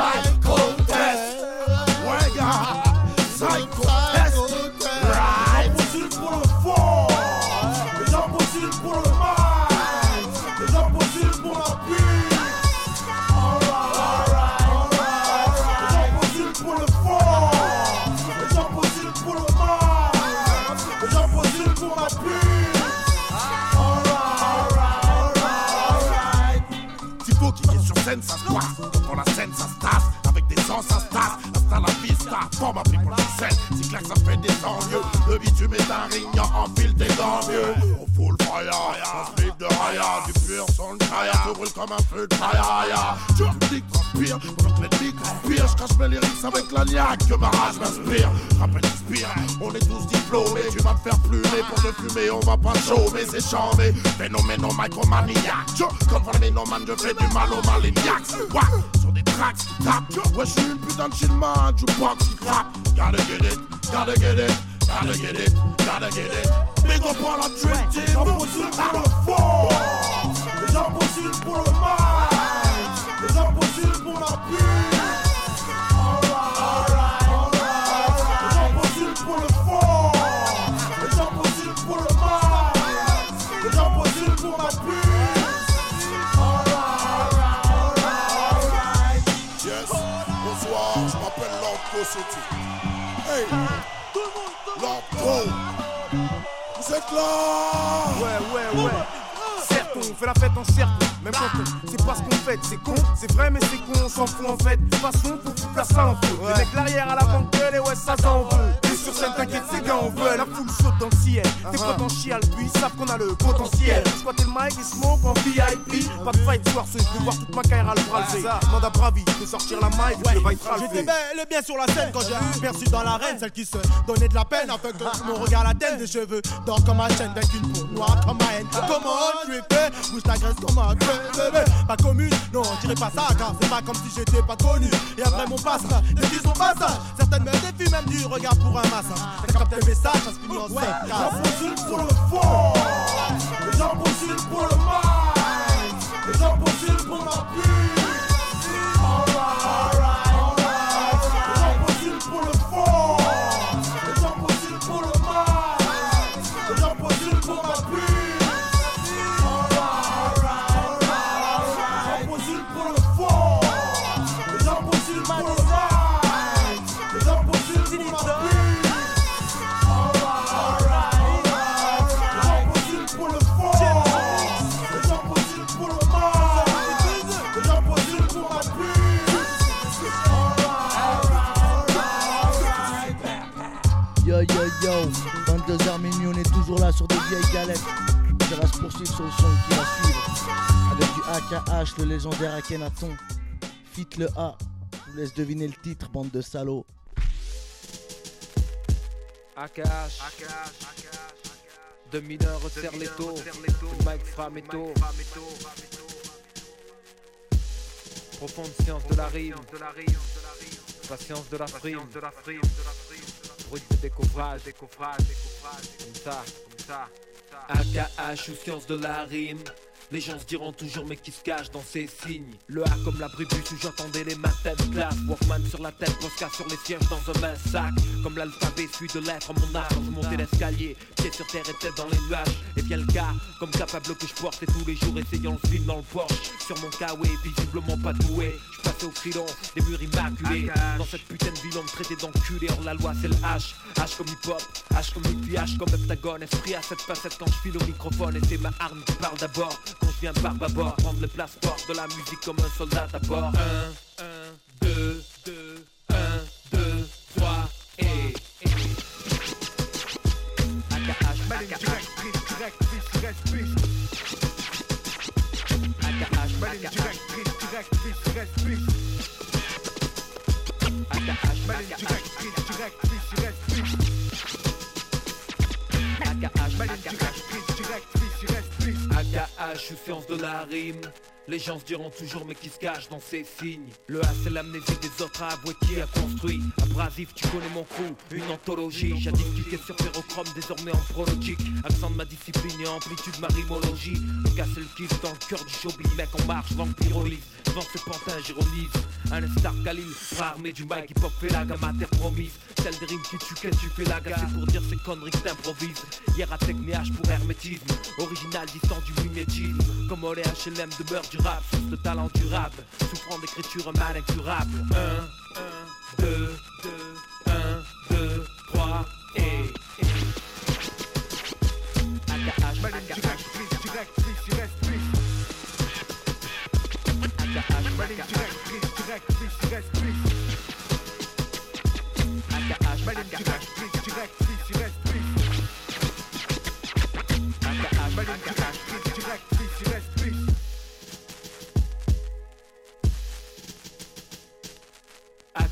chambé. Phénoméno micromaniac, comme phénomène, je fais du mal aux maliniacs. Sur des tracks tapent, ouais, je suis une putain de chillman, jukebox qui frappe. Gotta get it, gotta get it. Gotta get it, gotta get it. Big up on la dream c'est con, c'est vrai, mais c'est con, on s'en fout en fait. De toute façon, faut foutre la ça en feu. Les mecs l'arrière à la banque, et ouais, ça s'en veut. Et sur scène, t'inquiète, c'est gars, on veut. La foule saute dans le ciel. Tes potes en chial, puis ils savent qu'on a le potentiel. Squatter le mic et smoke en VIP. Pas de fight soir, ce je vais voir toute ma carrière à le braser. Demande à Bravi sortir la mic, le va être J'étais bel et bien sur la scène quand j'ai perçu dans l'arène celle qui se donnait de la peine avec mon regard la tête des cheveux d'or comme ma chaîne avec une peau noire comme ma haine. Comment tu es fait? Bouge ta graisse comme un bébé. Pas commune, non, dirais pas ça car c'est pas comme si j'étais pas connu. Et après mon passage, les filles sont passage. Certaines me défient même du regard pour un massage. T'as capté le message, ça se finit en Les gens postulent pour le fond. Les gens postulent pour le mal. Les gens postulent pour ma pute. Sur le son qui. Avec du AKH, le légendaire Akhenaton. Fit le A. Je vous laisse deviner le titre, bande de salauds. AKH, deux mineurs resserrent les taux, et taux. Profonde science de la rime, patience de la frime, brut de découvrage, ça, comme ça. AKH ou science de la rime. Les gens se diront toujours mais qui se cache dans ces signes? Le A comme l'abribus où j'entendais les matins classe. Walkman sur la tête, Posca sur les sièges dans un mince sac. Comme l'alphabet suit de lettres en mon art je montais l'escalier, pied sur terre et tête dans les nuages. Et bien le cas, comme capable que je porte. Et tous les jours essayant le film dans le Porsche Sur mon kawaii, visiblement pas doué. Je passais au crilon, des murs immaculés. Dans cette putain de ville on me traitait d'enculé. Hors la loi c'est le H, H comme hip hop H comme hippie, H comme heptagone. Esprit à cette facette quand je file au microphone. Et c'est ma arme qui parle d'abord Quand je viens par bâbord Prendre le passeport de la musique comme un soldat à bord 1, 1, 2, 2, 1, 2, 3 et... AKH, ou science de la rime les gens se diront toujours mais qui se cache dans ces signes Le A c'est l'amnésie des autres à avouer qui a construit Abrasif tu connais mon crew, une anthologie Jadis cliqué sur ferrochrome désormais en prologique Accent de ma discipline et amplitude ma rimologie Le gars c'est le kiff dans le cœur du showbiz Mec en marche, vampirolise Devant ce pantin j'ironise Un star Khalil, armé du mic hip hop fait la gamme à terre promise Celle des rimes qui tue qu'elle tu fais la gare C'est pour dire ces conneries que t'improvises Hier à H pour hermétisme Original distant du Comme Olé HLM demeure du rap Source de talent durable Souffrant d'écriture mal incurable 1, 1, 2, 2, 1, 2, 3 et... AKH, AKH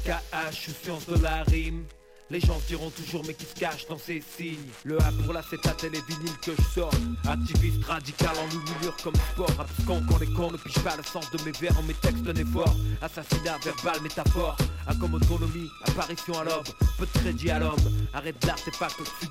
AKH, science de la rime. Les gens diront toujours mais qui se cache dans ces signes? Le A pour l'acétate et les vinyles que je sors. Activiste radical en loup comme sport. Abscon quand les cons ne pichent pas le sens de mes vers en mes textes d'un effort Assassinat verbal, métaphore. A comme autonomie, apparition à l'aube. Peu de crédit à l'homme. Arrête d'art, c'est pas au-dessus Fils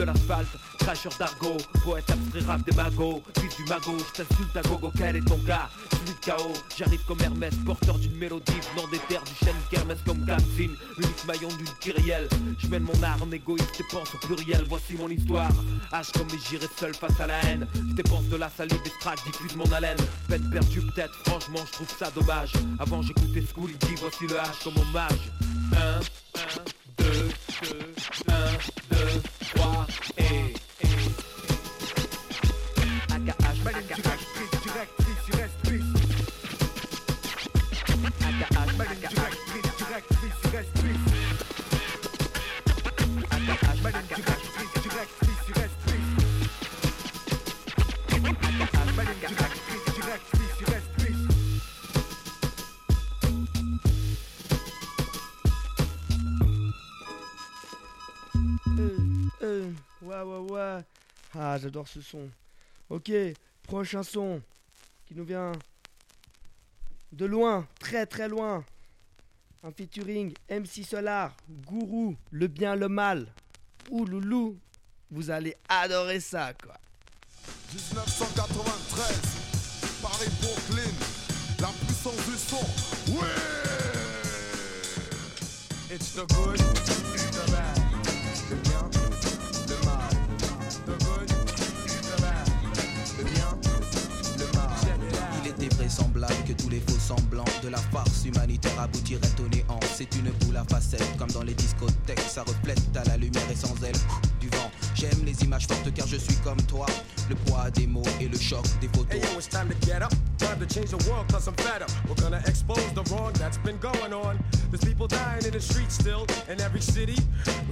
de l'asphalte, cracheur d'argot Poète abstrait rap des magots Fils du magot, je t'insulte à gogo, quel est ton gars? Celui de chaos, j'arrive comme Hermès Porteur d'une mélodie venant des terres du chêne Kermès comme Gamsin Unique maillon d'une kyrielle. Je mène mon art en égoïste et pense au pluriel Voici mon histoire. H comme j'irai seul face à la haine. Je dépense de la salive des tracks, diffuse mon haleine. Peine perdue peut-être, franchement je trouve ça dommage. Avant j'écoutais School, il dit voici le H comme hommage. 1, 1, 2, 2, 1, Ah, j'adore ce son. Ok, prochain son qui nous vient de loin, très très loin. Un featuring MC Solar, Gourou, le bien, le mal. Ouh loulou, vous allez adorer ça quoi. 1993, Paris Brooklyn, la puissance du son. Ouais It's the good, les faux semblants de la farce humanitaire aboutiraient au néant. C'est une boule à facettes, comme dans les discothèques. Ça reflète à la lumière et sans elle du vent. J'aime les images fortes car je suis comme toi. Le poids des mots et le choc des photos. Hey yo, it's time to get up. Time to change the world cause I'm fed up. We're gonna expose the wrong that's been going on. There's people dying in the streets still in every city.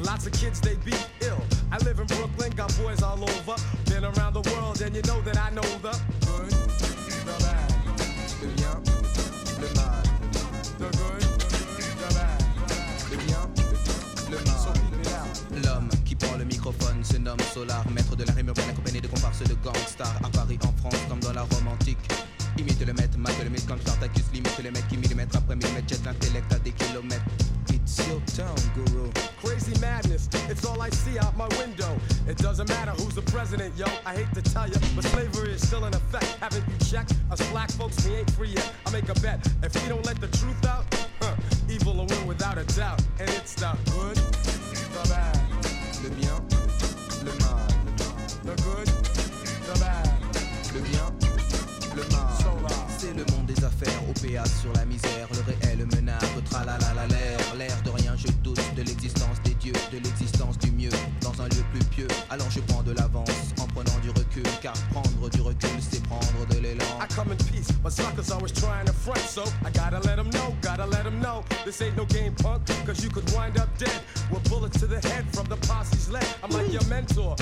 Lots of kids they be ill. I live in Brooklyn, got boys all over. Been around the world and you know that I know the good, L'homme qui prend le microphone se nomme Solar, maître de la rime urbaine accompagné de comparses de gangsters à Paris, en France, comme dans la Rome antique. Imite le maître, mate le mythe comme Spartacus, limite le mec qui millimètre après millimètre, jette l'intellect à des kilomètres. It's your town, guru. Crazy madness, it's all I see out my window. It doesn't matter who's the president, yo. I hate to tell you, but slavery is still in effect. Haven't you checked? Us black folks, we ain't free yet. I make a bet. If we don't let the truth And it's the good, the bad, Le bien, le mal. the good, the bad. Le bien, le mal. C'est le monde des affaires, au péage sur la misère, le réel menace, tralala l'air, l'air de rien, je doute de l'existence des dieux, de l'existence du mieux, dans un lieu plus pieux. Alors je prends de l'avance en prenant du recul, car prendre du recul, c'est prendre de l'élan. I come in peace, but suckers always trying to front, so This ain't no game, punk, cause you could wind up dead with bullets to the head from the posse's leg. I'm like your mentor,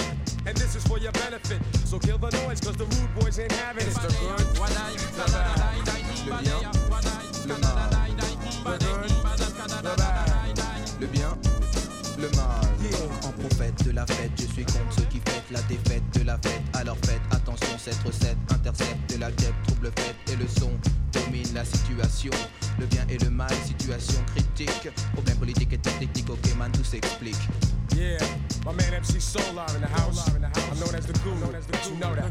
and this is for your benefit. So kill the noise, cause the rude boys ain't having it. It's the good, the bad, Le bien, le mal. the good, the bad. Le bien, le mal. En prophète de la fête, je suis contre ceux qui fêtent la défaite de la fête. Alors faites attention, cette recette intercepte de la guêpe, trouble fête et le son domine la situation. Le bien et le mal, situation critique. Problème politique et technique, ok man, tout s'explique. Yeah, my man MC Solar in the house. I'm known as the guru. But you know that.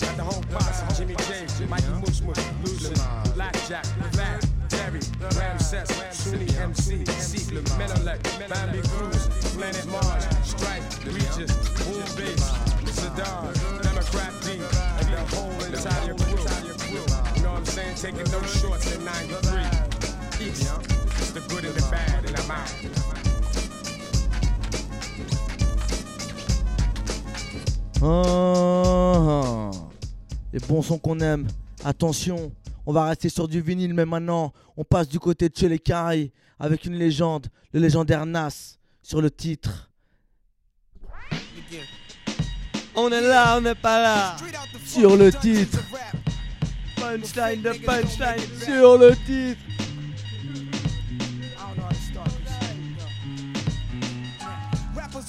Got the whole posse. Jimmy James, Mikey Mush Mush, Lucy, Blackjack, Fat, Terry, Ramses, Sunni MC, C, Menelec, Bambi Cruz, Planet Mars, Strike, Regis, Boom Bass, Saddam, Democrat D, and the whole entire crew. You know what I'm saying? Taking no shorts in 93. Peace. Ah, les bons sons qu'on aime. Attention, on va rester sur du vinyle, mais maintenant, on passe du côté de chez les Caraïbes avec une légende, le légendaire Nas, sur le titre. On est là, on n'est pas là. Sur le titre. Punchline de punchline sur le titre.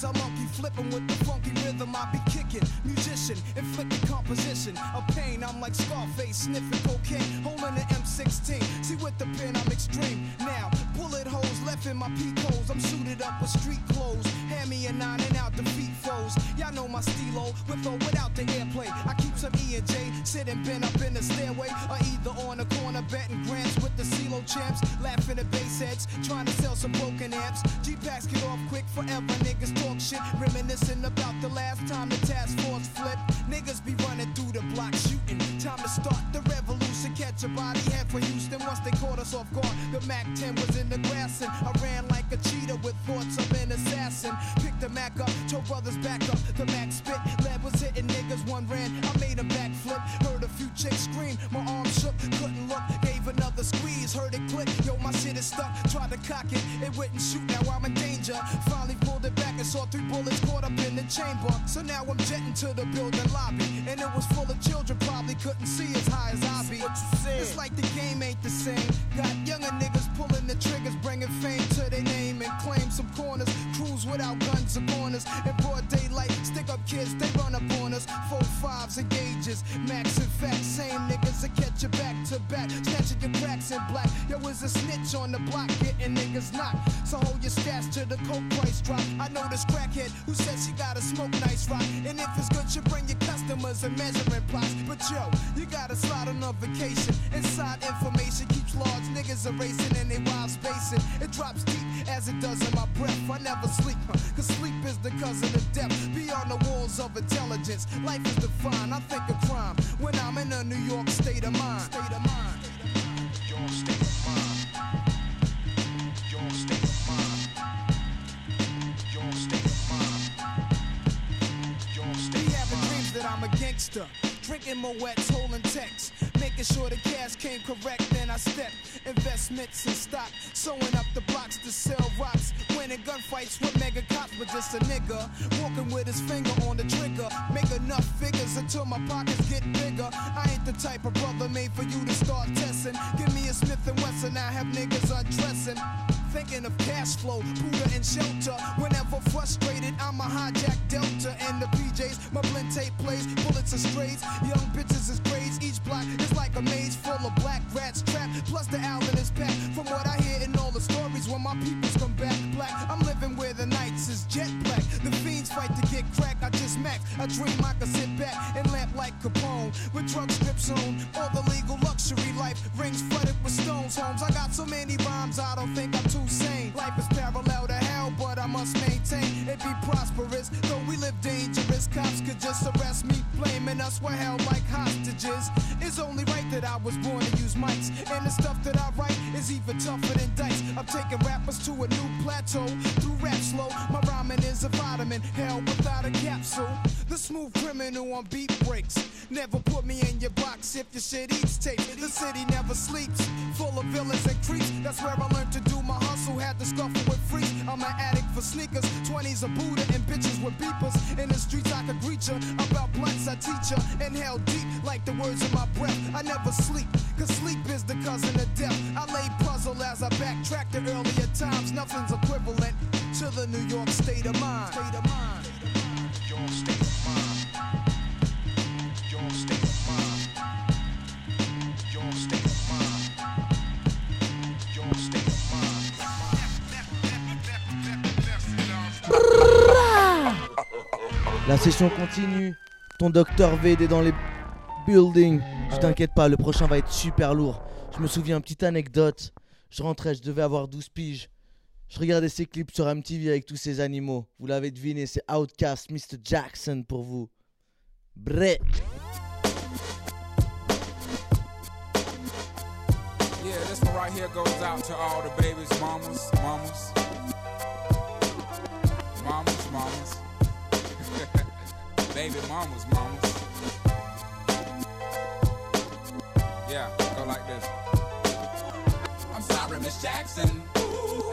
I'm monkey flipping with the funky rhythm I be kicking. Musician, inflicting composition of pain. I'm like Scarface, sniffing cocaine, holding an M16. See with the pen, I'm extreme. Now, bullet holes left in my peak holes. I'm suited up with street clothes. Hand me nine and out defeat foes. Y'all know my stilo, with or without the airplay. I keep some E and J, sitting bent up in the stairway, or either on the corner betting grants with the CeeLo champs, laughing at bass heads, trying to sell some broken amps. G packs get off quick forever, niggas talk shit, reminiscing about the last time the task force flipped. Niggas be running through the block shooting. Time to start the revolution, catch a body head for Houston once they caught us off guard. The Mac 10 was in the grass and I ran like a cheetah with thoughts of an assassin. Picked the Mac up, told brothers back up. The Mac spit, lead was hitting niggas, one ran. I made a backflip, heard a few chicks scream. My arm shook, couldn't look, gave another squeeze, heard it click. Yo, my shit is stuck, tried to cock it, it wouldn't shoot. Now I'm in danger. Finally pulled it back and saw three bullets caught up in the chamber. So now I'm jetting to the building lobby, and it was full of children, probably couldn't see as high as I be. It's like the game ain't the same. Got younger niggas pulling the triggers, bringing fame to their name and claim. Cruise without guns or corners. In broad daylight, stick up kids, they run up on us. Four fives and gauges, max and fat. Same niggas that catch you back to back, snatching your cracks in black. Yo, is a snitch on the block, getting niggas knocked. So hold your stats till the coke price drop. I know this crackhead who says she gotta smoke nice rock. And if it's good, you bring your customers and measuring plots. But yo, you gotta slide on a vacation. Inside information keeps large niggas are racing and they wild spacing. It drops deep as it does in my breath. I never sleep, huh, cause sleep is the cousin of death. Beyond the walls of intelligence, life is defined. I think of crime when I'm in a New York state of mind. State of mind. Your state of mind. Your state of mind. Your state of mind. Your state Be having dreams that I'm a gangster. Drinking Moet's, holding texts. Making sure the cash came correct, then I step. Investments in stock. Sewing up the blocks to sell rocks. Winning gunfights with mega cops, but just a nigga. Walking with his finger on the trigger. Make enough figures until my pockets get bigger. I ain't the type of brother made for you to start testing. Give me a Smith and Wesson, I have niggas undressing. Thinking of cash flow, Buddha and shelter. Whenever frustrated, I'm a hijack Delta and the PJs. My blend tape plays, bullets and strays. Young bitches is grades. Each block is like a maze full of black rats trapped. Plus the album is packed. From what I hear in all the stories, when my peoples come back black, I'm living where the nights is jet black. The fiends fight to get crack. I just I dream I can sit back and lamp like Capone with drug strips on. All the legal luxury life rings flooded with stones. Homes. I got so many rhymes, I don't think I'm too sane. Life is parallel to hell, but I must maintain it be prosperous. Though we live dangerous, cops could just arrest me, blaming us we're held like hostages. It's only right that I was born to use mics, and the stuff that I write is even tougher than dice. I'm taking rappers to a new plateau through rap slow. My rhyming is a vitamin, hell without a capsule. The smooth criminal on beat breaks. Never put me in your box if your shit eats tape. The city never sleeps, full of villains and creeps. That's where I learned to do my hustle. Had to scuffle with freaks. I'm an addict for sneakers, 20s a Buddha and bitches with beepers. In the streets I could greet ya. About blunts I teach ya. Inhale deep like the words in my breath. I never sleep, cause sleep is the cousin of death. I lay puzzle as I backtrack to earlier times. Nothing's equivalent to the New York state of mind. State of mind. La session continue. Ton docteur VD dans les buildings. Je t'inquiète pas, le prochain va être super lourd. Je me souviens, petite anecdote. Je rentrais, je devais avoir 12 piges. Je regardais ces clips sur MTV avec tous ces animaux. Vous l'avez deviné, c'est Outcast, Mr. Jackson pour vous. Bré. Yeah, this one right here goes out to all the babies, mamas, mamas. Mamas, mamas. [laughs] Baby mamas, mamas. Yeah, go like this. I'm sorry, Miss Jackson. Ooh,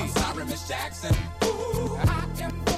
I'm sorry, Miss Jackson. Ooh, I am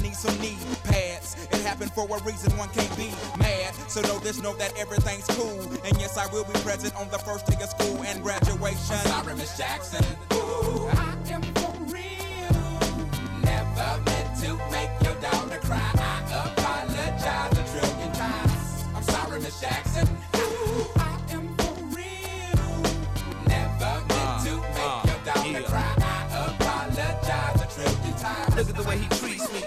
need some knee pads. It happened for a reason, one can't be mad. So know this, know that everything's cool. And yes, I will be present on the first day of school and graduation. I'm sorry, Miss Jackson. Ooh,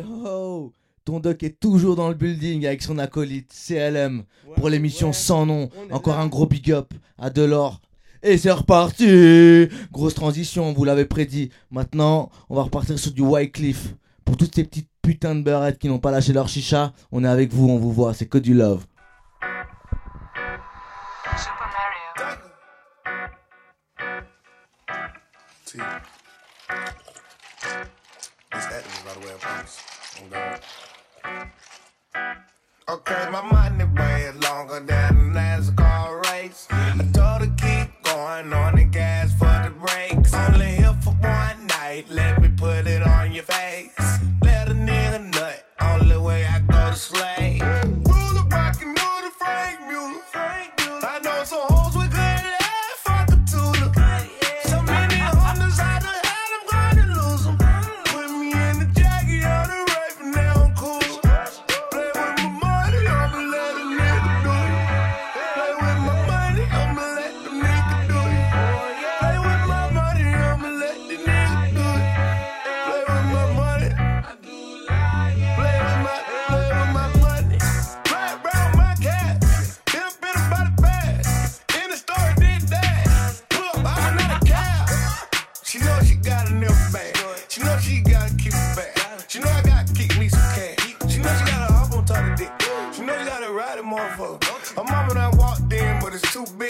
Yo Ton doc est toujours dans le building avec son acolyte CLM pour l'émission sans nom. Encore un gros big up à Delors. Et c'est reparti Grosse transition, vous l'avez prédit. Maintenant, on va repartir sur du Wycliffe. Pour toutes ces petites putains de beurrettes qui n'ont pas lâché leur chicha, on est avec vous, on vous voit, c'est que du love. Okay, my money way longer than too big.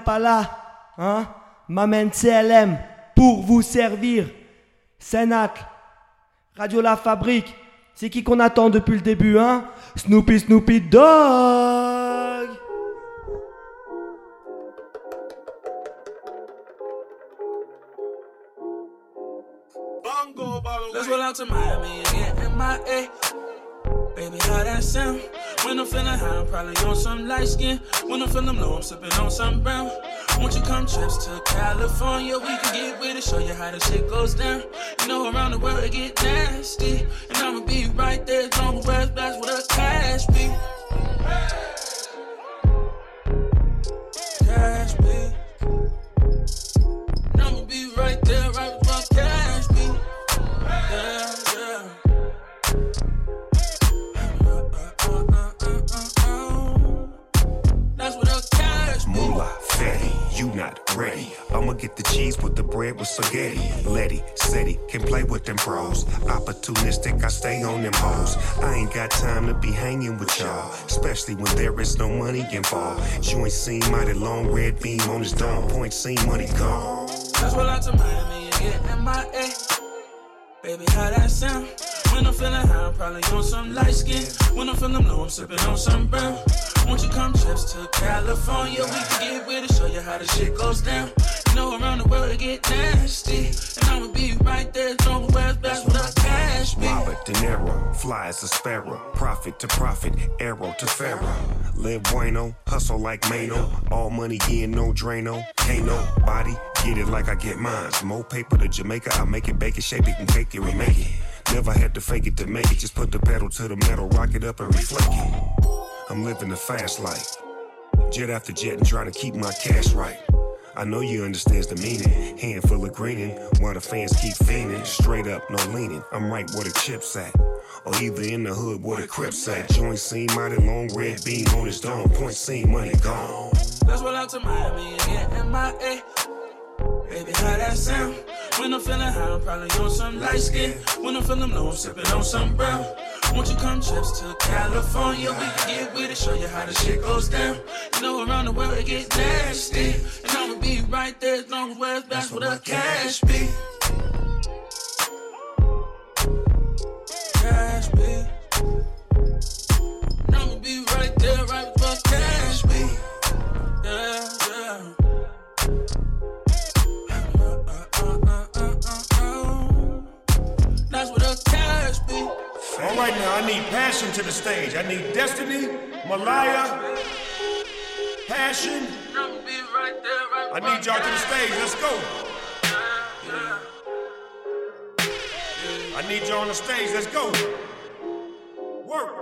Pas là. Hein? M'amène CLM pour vous servir. Sénac, Radio La Fabrique. C'est qui qu'on attend depuis le début, hein? Snoopy Snoopy Dog Let's out to Miami. Baby? When I'm feeling high, I'm probably on some light skin. When I'm feeling low, I'm sipping on some brown. Won't you come trips to California? We can get with it, show you how the shit goes down. You know, around the world it get nasty. And I'ma be right there, long west, that's where the cash be. Cash you not ready. I'ma get the cheese with the bread with spaghetti. Letty, Seti, can play with them pros. Opportunistic, I stay on them hoes. I ain't got time to be hanging with y'all, especially when there is no money involved. You ain't seen mighty long red beam on his dome. Point seen money gone. Let's roll out to Miami and get MIA. Baby, how that sound? When I'm feeling high, I'm probably on some light skin. When I'm feeling low, I'm sipping on some brown. Won't you come trips to California? We can get with it, show you how the shit goes down. You know, around the world it get nasty. And I'ma be right there, don't west, that's where the cash be. Robert De Niro, fly as a sparrow, profit to profit, arrow to pharaoh. Live bueno, hustle like Mano, all money in, no Drano. Ain't nobody get it like I get mine. More paper to Jamaica, I make it, bake it, shape it, and cake it, remake it. Never had to fake it to make it, just put the pedal to the metal, rock it up and reflect it. I'm living the fast life, jet after jet and trying to keep my cash right. I know you understands the meaning. Handful of greening, while the fans keep fiending. Straight up, no leaning. I'm right where the chips at. Or either in the hood where the crips at. Joint seen mighty long red beam on his dome. Point seen money gone. Let's roll out to Miami and get MIA. Baby, how that sound? When I'm feeling high, I'm probably on some light skin. When I'm feeling low, I'm sipping on some brown. Won't you come trips to California? We can get with it, show you how the shit goes down. You know, around the world it get nasty. And I'ma be right there, as long as where's that's where the cash be. Cash be. And I'ma be right there, right where the cash be. Yeah, yeah. All right now, I need passion to the stage. I need Destiny, Malaya, passion. I need y'all to the stage. Let's go. I need y'all on the stage. Let's go. Work.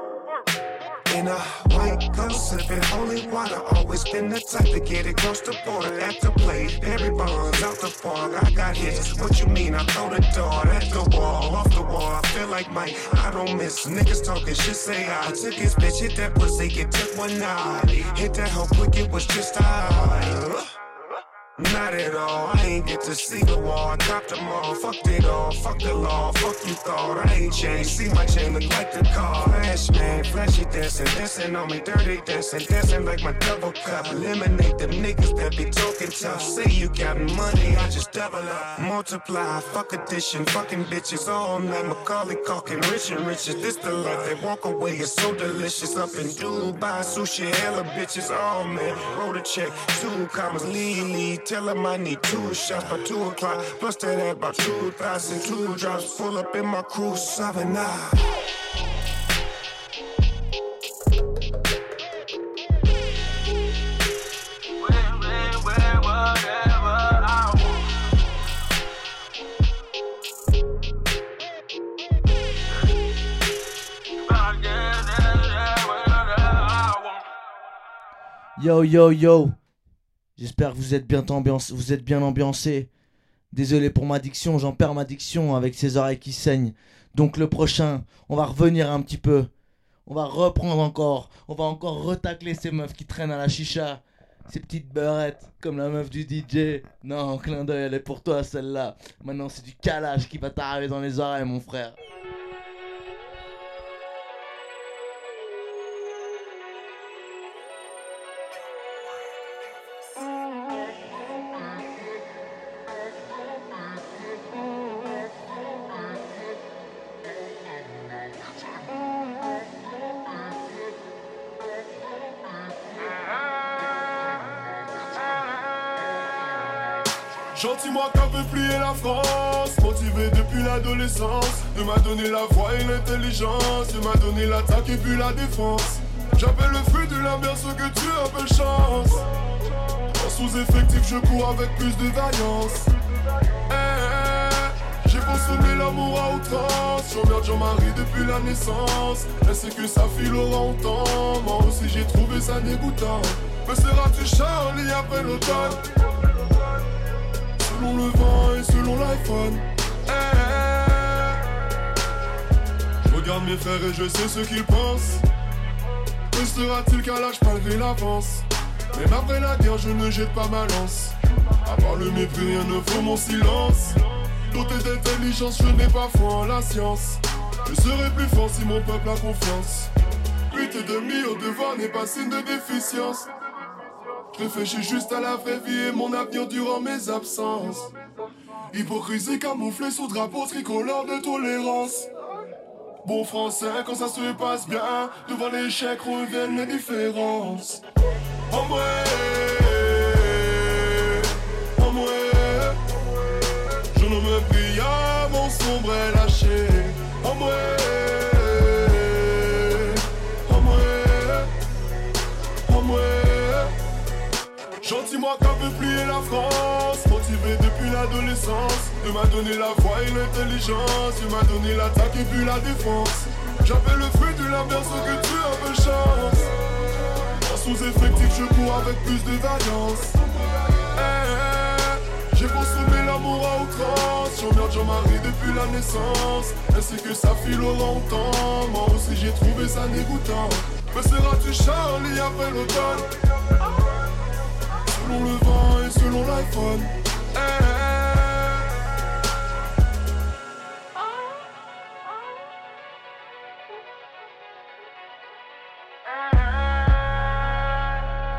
In a white ghost, sipping holy water. Always been the type to get it across the border. At the plate, Barry Bonds out the park. I got hits. What you mean? I throw the dart at the wall, off the wall. I feel like Mike. I don't miss niggas talking shit. Say I took his bitch, hit that pussy, get took one night. Hit that hoe quick, it was just I. Not at all, I ain't get to see the wall. I copped them all, fucked it all, fuck the law, fuck you thought. I ain't changed, see my chain look like the car. Flash man, flashy dancing, dancing on me, dirty dancing, dancing like my double cup. Eliminate them niggas that be talking tough. Say you got money, I just double up, multiply, fuck addition, fucking bitches all night. Macaulay talking rich and riches. This the life they walk away, it's so delicious. Up in Dubai, sushi, hella bitches, oh man. Wrote a check, two commas, lead, lead. Tell them I need two shots by two o'clock. Plus that at about two thousand, two drops. Full up in my crew, seven nine. Yo yo yo. J'espère que vous êtes bien ambiancé. Désolé pour ma diction, j'en perds ma diction avec ces oreilles qui saignent. Donc le prochain, on va revenir un petit peu. On va reprendre encore. On va encore retacler ces meufs qui traînent à la chicha. Ces petites beurrettes, comme la meuf du DJ. Non, clin d'œil, elle est pour toi celle-là. Maintenant c'est du calage qui va t'arriver dans les oreilles, mon frère. Gentil-moi qu'un peu plier la France. Motivé depuis l'adolescence. De m'a donné la voix et l'intelligence. De m'a donné l'attaque et puis la défense. J'appelle le fruit de l'ambiance que tu appelles chance. En sous-effectif je cours avec plus de vaillance. Eh, eh, J'ai consommé l'amour à outrance. J'emmerde Jean-Marie depuis la naissance. Elle sait que sa fille l'aura Moi aussi j'ai trouvé ça dégoûtant. Me seras-tu Charlie après l'automne? Selon le vent et selon l'iPhone. Eh. Je regarde mes frères et je sais ce qu'ils pensent. Que sera-t-il qu'à l'âge malgré l'avance? Même après la guerre je ne jette pas ma lance. À part le mépris rien ne vaut mon silence. Doté d'intelligence je n'ai pas foi en la science. Je serai plus fort si mon peuple a confiance. 8 et demi au devant n'est pas signe de déficience réfléchis juste à la vraie vie et mon avenir durant mes absences. Hypocrisie camouflée sous drapeau tricolore de tolérance. Bon français, quand ça se passe bien, devant l'échec reviennent les différences. En moi, je ne me prie à mon sombre est lâché. En moi, en moi, en moi. Gentil-moi qu'un peu plier la France. Motivé depuis l'adolescence. De m'a donné la voix et l'intelligence. Tu m'as donné l'attaque et puis la défense. J'appelle le fruit de l'ambiance que tu avais chance. En sous-effectif je cours avec plus de vaillance Eh, eh, J'ai consommé l'amour à outrance. J'emmerde Jean-Marie depuis la naissance. Sait que sa fille l'aura autant Moi aussi j'ai trouvé ça dégoûtant. Me seras-tu Charlie après l'automne? Selon le vent et selon l'iPhone.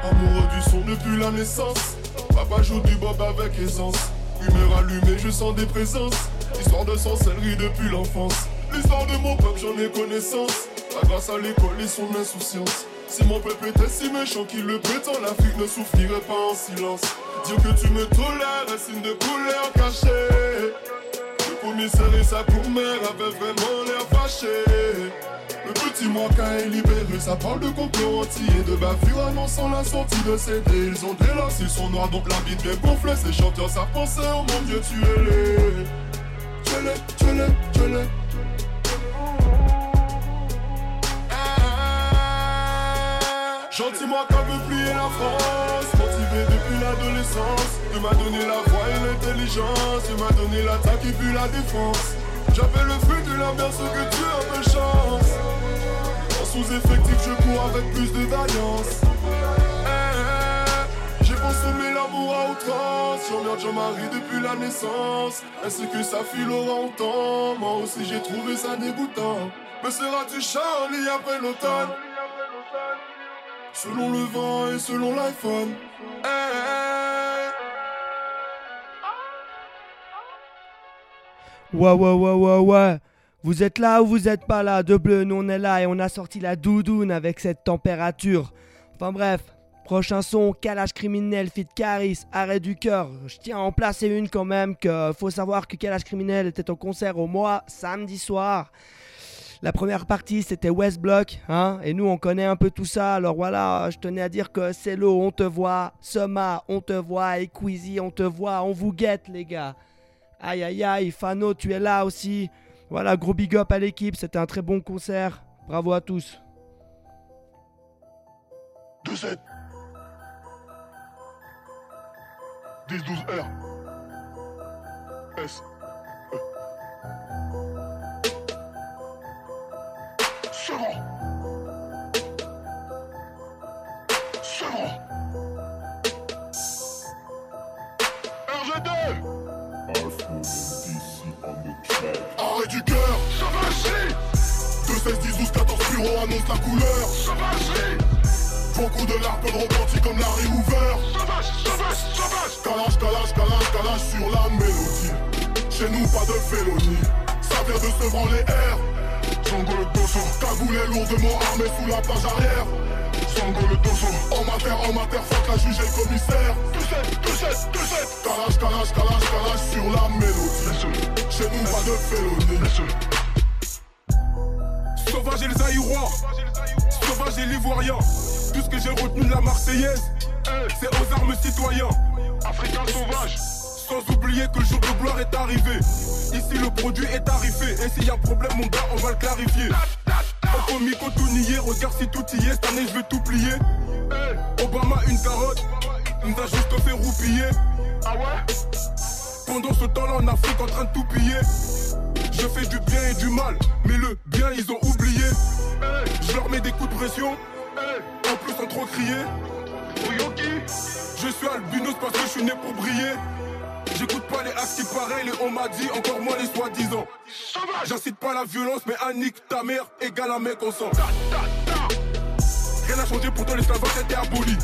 Amoureux du son depuis la naissance. Papa joue du bob avec aisance. Humeur allumée, je sens des présences. Histoire de sorcellerie depuis l'enfance. L'histoire de mon peuple, j'en ai connaissance. Pas grâce à l'école et son insouciance. Si mon peuple était si méchant qu'il le prétend, l'Afrique ne souffrirait pas en silence. Dire que tu me tolères, signe de couleur cachée. Le commissaire et sa cour-mère avaient vraiment l'air fâchés. Le petit Moika est libéré, ça parle de complot et de bavure annonçant la sortie de CD. Ils ont des lance, ils sont noirs, donc la bite bien gonflée. Ces chanteurs savent penser, oh mon Dieu, tu es les. Tuez-les, tuez-les, tuez-les. Gentil-moi qu'un peu plier la France Motivé depuis l'adolescence. Tu m'as donné la voix et l'intelligence Tu m'as donné l'attaque et puis la défense. J'appelle le fruit de l'ambiance que tu appelles chance. En sous-effectif je cours avec plus de vaillance Eh, eh, J'ai consommé l'amour à outrance. J'emmerde Jean-Marie depuis la naissance. Ainsi que sa fille l'aura autant Moi aussi j'ai trouvé ça dégoûtant. Me seras-tu Charlie après l'automne? Selon le vent et selon l'iPhone. Ouais, ouais, ouais, ouais, ouais. Vous êtes là ou vous êtes pas là? De bleu, nous on est là et on a sorti la doudoune avec cette température. Enfin bref, prochain son, calage criminel, fit Caris, arrêt du cœur. Je tiens à en placer une quand même, que faut savoir que calage criminel était au concert au mois samedi soir. La première partie c'était West Block, hein, et nous on connaît un peu tout ça, alors voilà, je tenais à dire que l'eau, on te voit, Soma, on te voit, Equeezy, on te voit, on vous guette les gars. Aïe aïe aïe, Fano, tu es là aussi. Voilà, gros big up à l'équipe, c'était un très bon concert. Bravo à tous. 2-7 10-12 R S Second. Second. RG2 Arrêt du cœur 2, 16, 10, 12, 14 bureaux annonce la couleur. Sauvagerie. Beaucoup de larmes de rebondir comme Larry Hoover Sauvage, sauvage, sauvage. Calage, calage, calage, calage sur la mélodie. Chez nous pas de félonie Ça vient de se branler air Django le dosso, cagoulé lourdement armé sous la page arrière. Sango le dojo, en mater, en mater, fuck la juge et commissaire. Tout set, tout set, tout set. Calage, calage, calage, calage sur la mélodie. Chez nous, pas de félonie. Sauvage et les Aïrois, sauvage et l'ivoirien. Tout ce que j'ai retenu de la Marseillaise, c'est aux armes citoyens. Africains sauvages. Sans oublier que le jour de gloire est arrivé. Ici le produit est tarifé. Et s'il y a problème, mon gars, on va le clarifier. Au comico tout nier, regarde si tout y est. Cette année, je vais tout plier. Obama, une carotte, nous a juste fait roupiller. Ah ouais? Pendant ce temps-là, en Afrique, en train de tout piller. Je fais du bien et du mal, mais le bien ils ont oublié. Je leur mets des coups de pression, en plus sans trop crier. Je suis albinos parce que je suis né pour briller. J'écoute pas les actes qui pareils, et on m'a dit encore moins les soi-disant. J'incite pas la violence, mais un nique ta mère égale un mec en sang. Rien n'a changé, pourtant l'esclavage était aboli.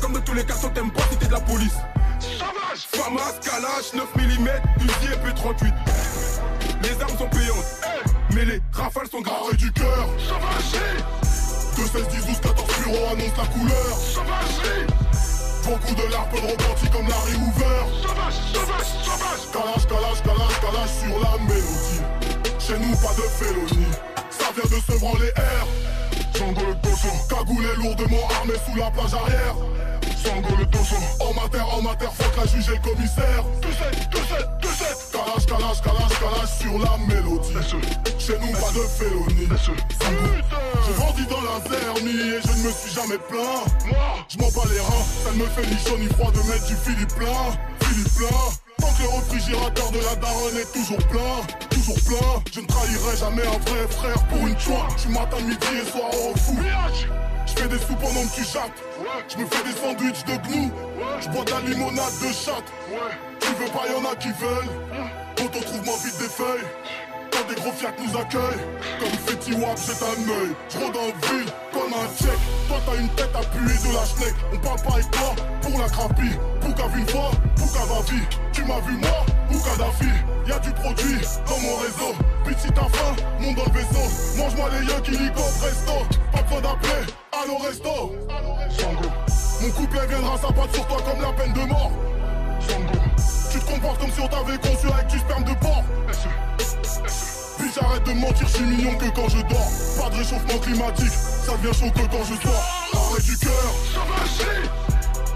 Comme dans tous les cas, t'aimes pas t'es de la police. Sauvage. Famas, Kalash, 9 mm, Uzi et P38 Les armes sont payantes Mais les rafales sont graves du cœur. Sauvagerie 2, 16, 10, 12, 14 bureaux annonce la couleur. Sauvagerie Beaucoup de larmes repentis comme Larry Hoover Sauvage, sauvage, sauvage Calage, calage, calage, calage sur la mélodie. Chez nous pas de félonie. Ça vient de se branler air. Django le dojo Cagoulé lourdement armé sous la plage arrière Sango le dojo En mater, en mater, fuck la juge et le commissaire. Tout set, tout set, tout set Calage, calage, calage, calage sur la mélodie. Chez nous pas de félonie J'ai grandi dans la zermie et je ne me suis jamais plaint. Moi, je m'en bats les reins Ça ne me fait ni chaud ni froid de mettre du Philippe plein Philippe plein Tant que le réfrigérateur de la daronne est toujours plein Toujours plein Je ne trahirai jamais un vrai frère pour une choix Je suis matin, midi et soir au fou je fais des soupes pendant que tu chattes. Je me fais des sandwichs de gnous. Je bois de la limonade de chatte. Tu veux pas, y'en a qui veulent. Quand on trouve moi vite des feuilles. Quand des gros fiacs nous accueillent. Comme Fetty Wap, j'ai un œil. En ville comme un check. Toi t'as une tête appuyée de la schneck. On parle pas avec toi pour la crapie. Pouka vu une fois, Pouka va vie. Tu m'as vu moi ou Kadhafi Y'a du produit dans mon réseau. Puis si t'as faim, monte dans le vaisseau. Mange-moi les yeux qui presto. Pas besoin d'appeler, allo resto. Sango. Mon couplet viendra s'abattre sur toi comme la peine de mort. Sango. Tu te comportes comme si on t'avait conçu avec du sperme de porc. Puis j'arrête de mentir, je suis mignon que quand je dors. Pas de réchauffement climatique, ça devient chaud que quand je sors. Arrêt du cœur, sauvagerie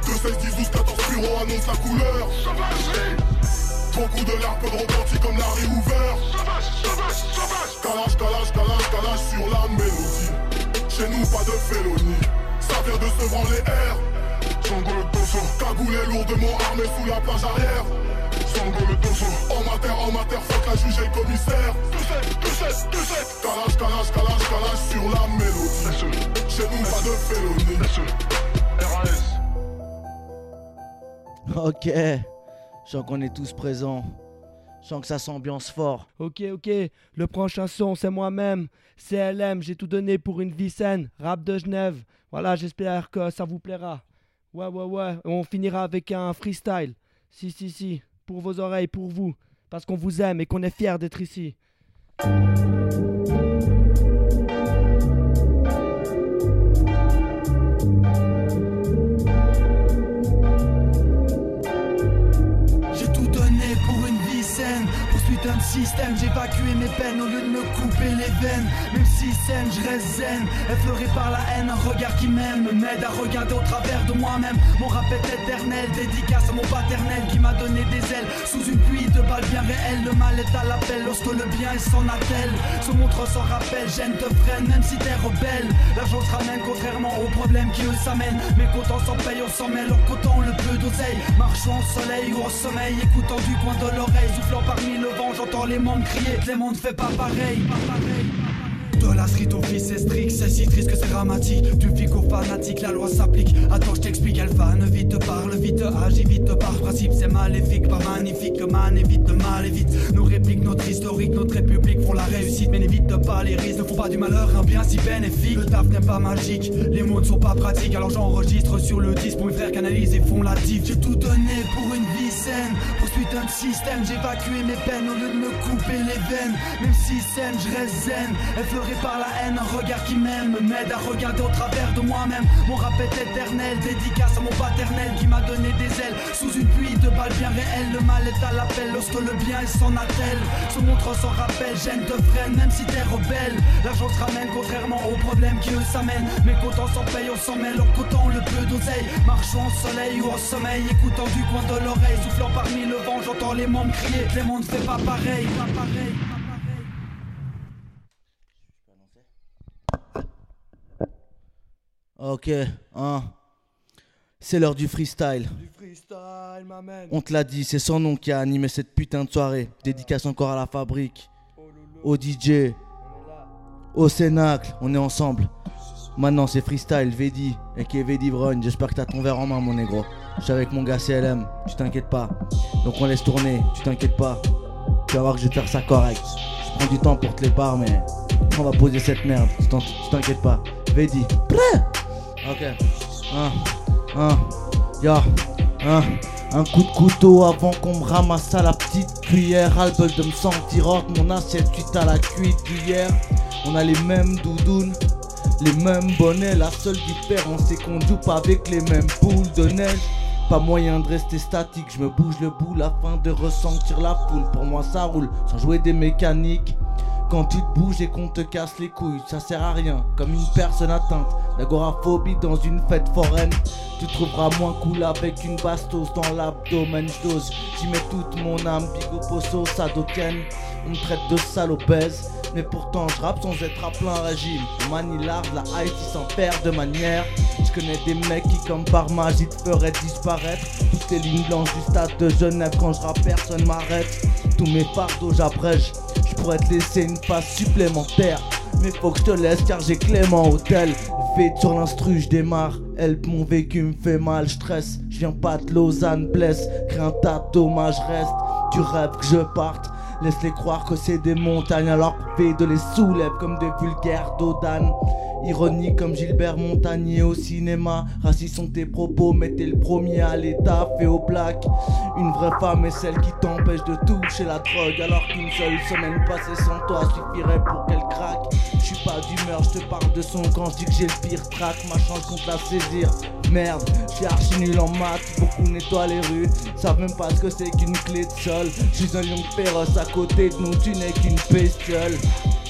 2, 16, 10, 12, 14 bureaux annonce la couleur. Sauvagerie Beaucoup de larmes de repentis comme Larry Hoover. Sauvage, sauvage, sauvage Calage, calage, calage, calage sur la mélodie. Chez nous, pas de félonie. Ça vient de se branler air. Django le dojo, cagoulé lourdement armé sous la plage arrière. Django le dojo, en mater, en mater, fuck la juge et le commissaire. Tout set, tout set Calage, calage, calage, calage sur la mélodie. Chez nous, pas de félonie. RAS Ok, sens qu'on est tous présents. Je sens que ça s'ambiance fort. Ok, ok, le prochain son, c'est moi-même. CLM, j'ai tout donné pour une vie saine. Rap de Genève. Voilà, j'espère que ça vous plaira. Ouais, ouais, ouais. On finira avec un freestyle. Si, si, si. Pour vos oreilles, pour vous. Parce qu'on vous aime et qu'on est fiers d'être ici. Un système, évacué mes peines Au lieu de me couper les veines. Même si saine, je reste zen. Effleuré par la haine, un regard qui m'aime Me m'aide à regarder au travers de moi-même. Mon rap est éternel, dédicace à mon paternel Qui m'a donné des ailes. Sous une pluie de balles bien réelles Le mal est à l'appel lorsque le bien est s'en attelle. Se montre sans rappel, gêne te freine Même si t'es rebelle. L'argent se ramène contrairement aux problèmes qui eux s'amènent. Mais comptant s'en paye, on s'en mêle En comptant le peu d'oseille Marchant au soleil ou au sommeil Écoutant du coin de l'oreille Soufflant parmi le vent, j'entends les membres crier Clément ne fait pas pareil, pas pareil. De la street au fils c'est strict, c'est si triste que c'est dramatique. Du fic au fanatique, la loi s'applique. Attends je t'explique, elle fan, vite te parle, vite te agit, vite te par principe. C'est maléfique, pas magnifique, man évite, mal évite Nos répliques, notre historique, notre république font la réussite. Mais n'évite pas les risques, ne font pas du malheur un bien si bénéfique. Le taf n'est pas magique, les mots ne sont pas pratiques. Alors j'enregistre sur le disque pour mes frères canalisent et font la diff. J'ai tout donné pour une vie saine, système. Évacué mes peines au lieu de me couper les veines. Même si saine, je reste zen. Effleuré par la haine, un regard qui m'aime me m'aide à regarder au travers de moi-même. Mon rap est éternel, dédicace à mon paternel qui m'a donné des ailes. Sous une pluie de balles bien réelles, le mal est à l'appel lorsque le bien il s'en attelle. Se montre sans rappel, gêne de freine, même si t'es rebelle. L'argent se ramène contrairement aux problèmes qui eux s'amènent. Mais quand s'en paye, on s'en mêle en coûtant le peu d'oseille. Marchons au soleil ou au sommeil, écoutant du coin de l'oreille, soufflant parmi le vent, j'entends les membres crier. Les mondes fait pas pareil, pas pareil. Ok, hein. C'est l'heure du freestyle. Freestyle, ma man. On te l'a dit, c'est son nom qui a animé cette putain de soirée. Dédicace encore à la fabrique, au DJ, au Cénacle, on est ensemble. Maintenant c'est freestyle, Vedi, et qui est Vedi Vrogne. J'espère que t'as ton verre en main, mon négro. Je suis avec mon gars CLM, tu t'inquiètes pas. Donc on laisse tourner, tu t'inquiètes pas. Tu vas voir que je vais faire ça correct. Je prends du temps pour te les parts, mais on va poser cette merde. Tu t'inquiètes pas. Vedi, prêt? Ok. Un, un, ya, un. Un coup de couteau avant qu'on me ramasse à la petite cuillère. Albel de me sentir hors mon assiette suite à la cuite d'hier. On a les mêmes doudounes, les mêmes bonnets. La seule différence c'est qu'on joue pas avec les mêmes boules de neige. Pas moyen de rester statique, je me bouge le boule afin de ressentir la foule. Pour moi ça roule, sans jouer des mécaniques. Quand tu te bouges et qu'on te casse les couilles, ça sert à rien. Comme une personne atteinte d'agoraphobie dans une fête foraine. Tu trouveras moins cool avec une bastos dans l'abdomen. J'dose, j'y mets toute mon âme. Bigo posso, sadoken. On me traite de sale obèse. Mais pourtant je rappe sans être à plein régime. On manie l'art la Haïti sans perdre de manière. Je connais des mecs qui comme par magie te feraient disparaître. Toutes les lignes blanches du stade de Genève quand je rappe personne m'arrête. Tous mes fardeaux j'abrège. Je pourrais te laisser une phase supplémentaire. Mais faut que je te laisse car j'ai Clément Hôtel. Vite sur l'instru, je démarre. Help, mon vécu me fait mal, je stresse. Je viens pas de Lausanne, blesse. Un tas de dommages, reste. Tu rêves que je parte. Laisse-les croire que c'est des montagnes alors que de les soulève comme des vulgaires d'Odan. Ironique comme Gilbert Montagnier au cinéma. Racistes sont tes propos, mais t'es le premier à l'état fait au black. Une vraie femme est celle qui t'empêche de toucher la drogue alors qu'une seule semaine passée sans toi suffirait pour qu'elle craque. Je suis pas d'humeur, je te parle de son quand je dis que j'ai le pire track. Ma chance contre la saisir. Merde, suis archi nul en maths, beaucoup nettoient les rues. Savent même pas ce que c'est qu'une clé de sol. Je un lion féroce à côté de nous, tu n'es qu'une bestiole.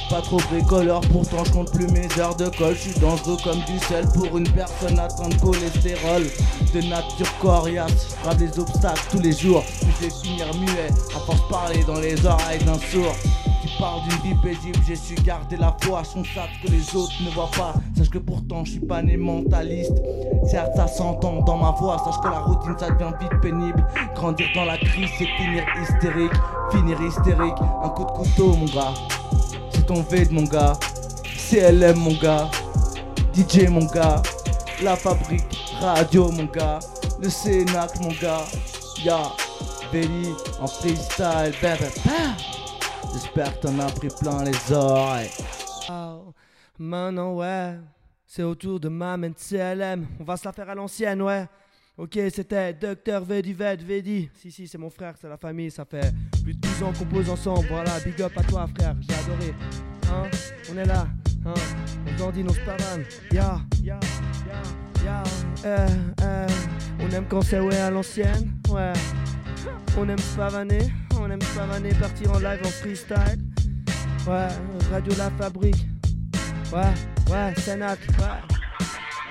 Pas trop bricoleur, pourtant je compte plus mes heures de colle. Je suis dangereux comme du sel pour une personne atteinte de cholestérol. De nature coriace, je les obstacles tous les jours. Je vais finir muet, à force parler dans les oreilles d'un sourd. Tu parles d'une vie paisible, j'ai su garder la foi. Son sac que les autres ne voient pas. Sache que pourtant je suis pas né mentaliste. Certes, ça s'entend dans ma voix. Sache que la routine ça devient vite pénible. Grandir dans la crise, c'est finir hystérique. Finir hystérique, un coup de couteau, mon gars. Ton V de mon gars. CLM, mon gars. DJ, mon gars. La fabrique, radio, mon gars. Le Cénacle, mon gars. Ya, Belly, en freestyle. J'espère t'en as pris plein les oreilles. Maintenant, ouais. C'est autour de ma main de CLM. On va se la faire à l'ancienne, ouais. Ok, c'était Docteur Vedi Ved Vedi. Si, si, c'est mon frère, c'est la famille. Ça fait plus de 12 ans qu'on pose ensemble. Voilà, big up à toi, frère. J'ai adoré. Hein, on est là. Hein, on grandit nos parents. Ya, ya. Euh, euh, on aime quand c'est ouais à l'ancienne. Ouais. On aime pavaner. On aime pavaner, partir en live en freestyle. Ouais, Radio La Fabrique. Ouais, ouais, Sénac, ouais.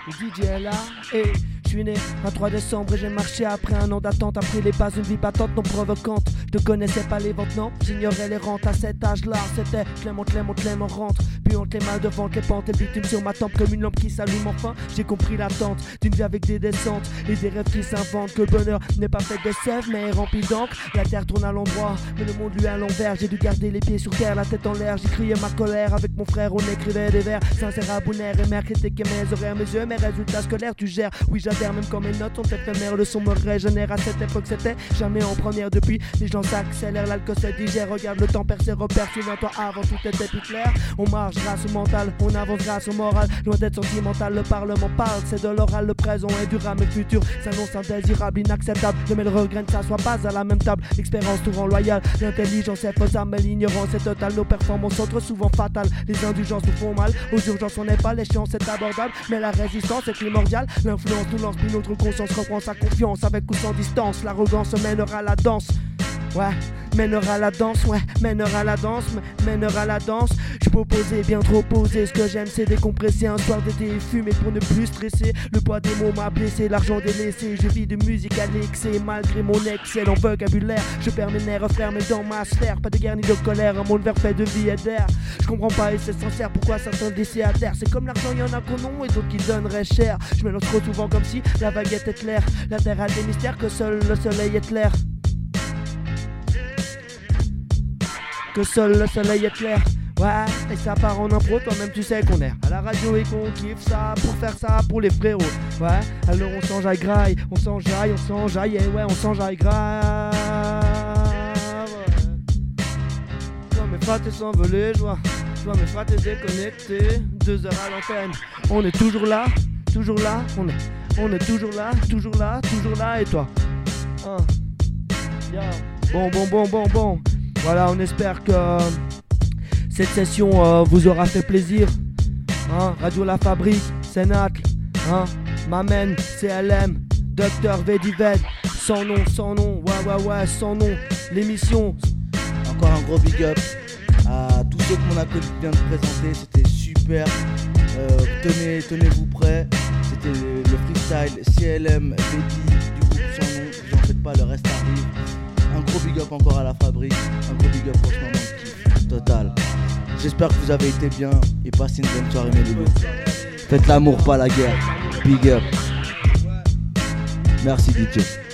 Le DJ est là, je suis un 3 décembre et j'ai marché après un an d'attente. Après les pas, une vie patente non provocante. Je connaissais pas les ventes, non, j'ignorais les rentes à cet âge-là. C'était Clément, Clément, Clément rentre. Puis on les mains devant les pentes et bitume sur ma tempe comme une lampe qui s'allume. Enfin, j'ai compris l'attente d'une vie avec des descentes et des rêves qui s'inventent. Que le bonheur n'est pas fait de sève mais est rempli d'encre. La terre tourne à l'endroit, mais le monde lui à l'envers. J'ai dû garder les pieds sur terre, la tête en l'air. J'ai crié ma colère avec mon frère, on écrivait des vers. Sincère à bonheur et mère critiquait mes horaires, mes yeux, mes résultats scolaires. Tu gères, oui, j'adhère même quand mes notes sont éphémères. Le son me régénère à cette époque, c'était jamais en première depuis. Les gens s'accélère, l'alcool se digère. Regarde le temps perd ses repères, souviens-toi avant tout était plus clair. On marche grâce au mental, on avance grâce au moral. Loin d'être sentimental, le parlement parle, c'est de l'oral, le présent est durable, le futur s'annonce indésirable, inacceptable. Je mets le regret que ça soit pas à la même table. L'expérience tout rend loyale, l'intelligence est faisable, mais l'ignorance est totale. Nos performances sont trop souvent fatales, les indulgences nous font mal. Aux urgences, on n'est pas, l'échéance est abordable, mais la résistance est primordiale. L'influence nous lance, puis notre conscience reprend sa confiance avec ou sans distance. L'arrogance mènera la danse. Ouais, mènera la danse, ouais, mènera la danse, mènera la danse. Je poser, bien trop posé. Ce que j'aime, c'est décompresser un soir d'été fumé pour ne plus stresser. Le poids des mots m'a blessé, l'argent délaissé. Je vis de musique à l'excès, malgré mon excellent vocabulaire. Je perds mes nerfs, frère, mais dans ma sphère. Pas de guerre ni de colère, un monde vert fait de vie et d'air. Je comprends pas et c'est sincère pourquoi certains décès à terre. C'est comme l'argent, y en a qu'on ont et d'autres qui donneraient cher. Je mélange trop souvent comme si la baguette est claire. La terre a des mystères que seul le soleil est clair. Que seul le soleil est clair. Ouais, et ça part en impro, toi-même tu sais qu'on est à la radio et qu'on kiffe ça pour faire ça pour les frérots. Ouais, alors on s'enjaille graille, on s'enjaille, on s'enjaille, et ouais, on s'enjaille grave. Vois mes frates s'envoler, je vois, je vois mes frates déconnectés. Deux heures à l'antenne, on est toujours là, toujours là, on est, on est toujours là, toujours là, toujours là, et toi? Hein? Bon, bon, bon, bon, bon. Voilà, on espère que cette session euh, vous aura fait plaisir. Hein, Radio La Fabrique, Sénacle, hein, Mamen, CLM, Docteur Vedived, sans nom, sans nom, ouais, ouais, ouais, sans nom. L'émission. Encore un gros big up à tous ceux que mon acolyte vient de présenter. C'était super. Euh, tenez, tenez-vous prêts. C'était le, le freestyle CLM Vedi du groupe sans nom. Vous en faites pas, le reste arrive. Un gros big up encore à la fabrique. Un gros big up pour ce moment de kiff total. J'espère que vous avez été bien et passez une bonne soirée mes loulous. Faites l'amour, pas la guerre. Big up. Merci DJ.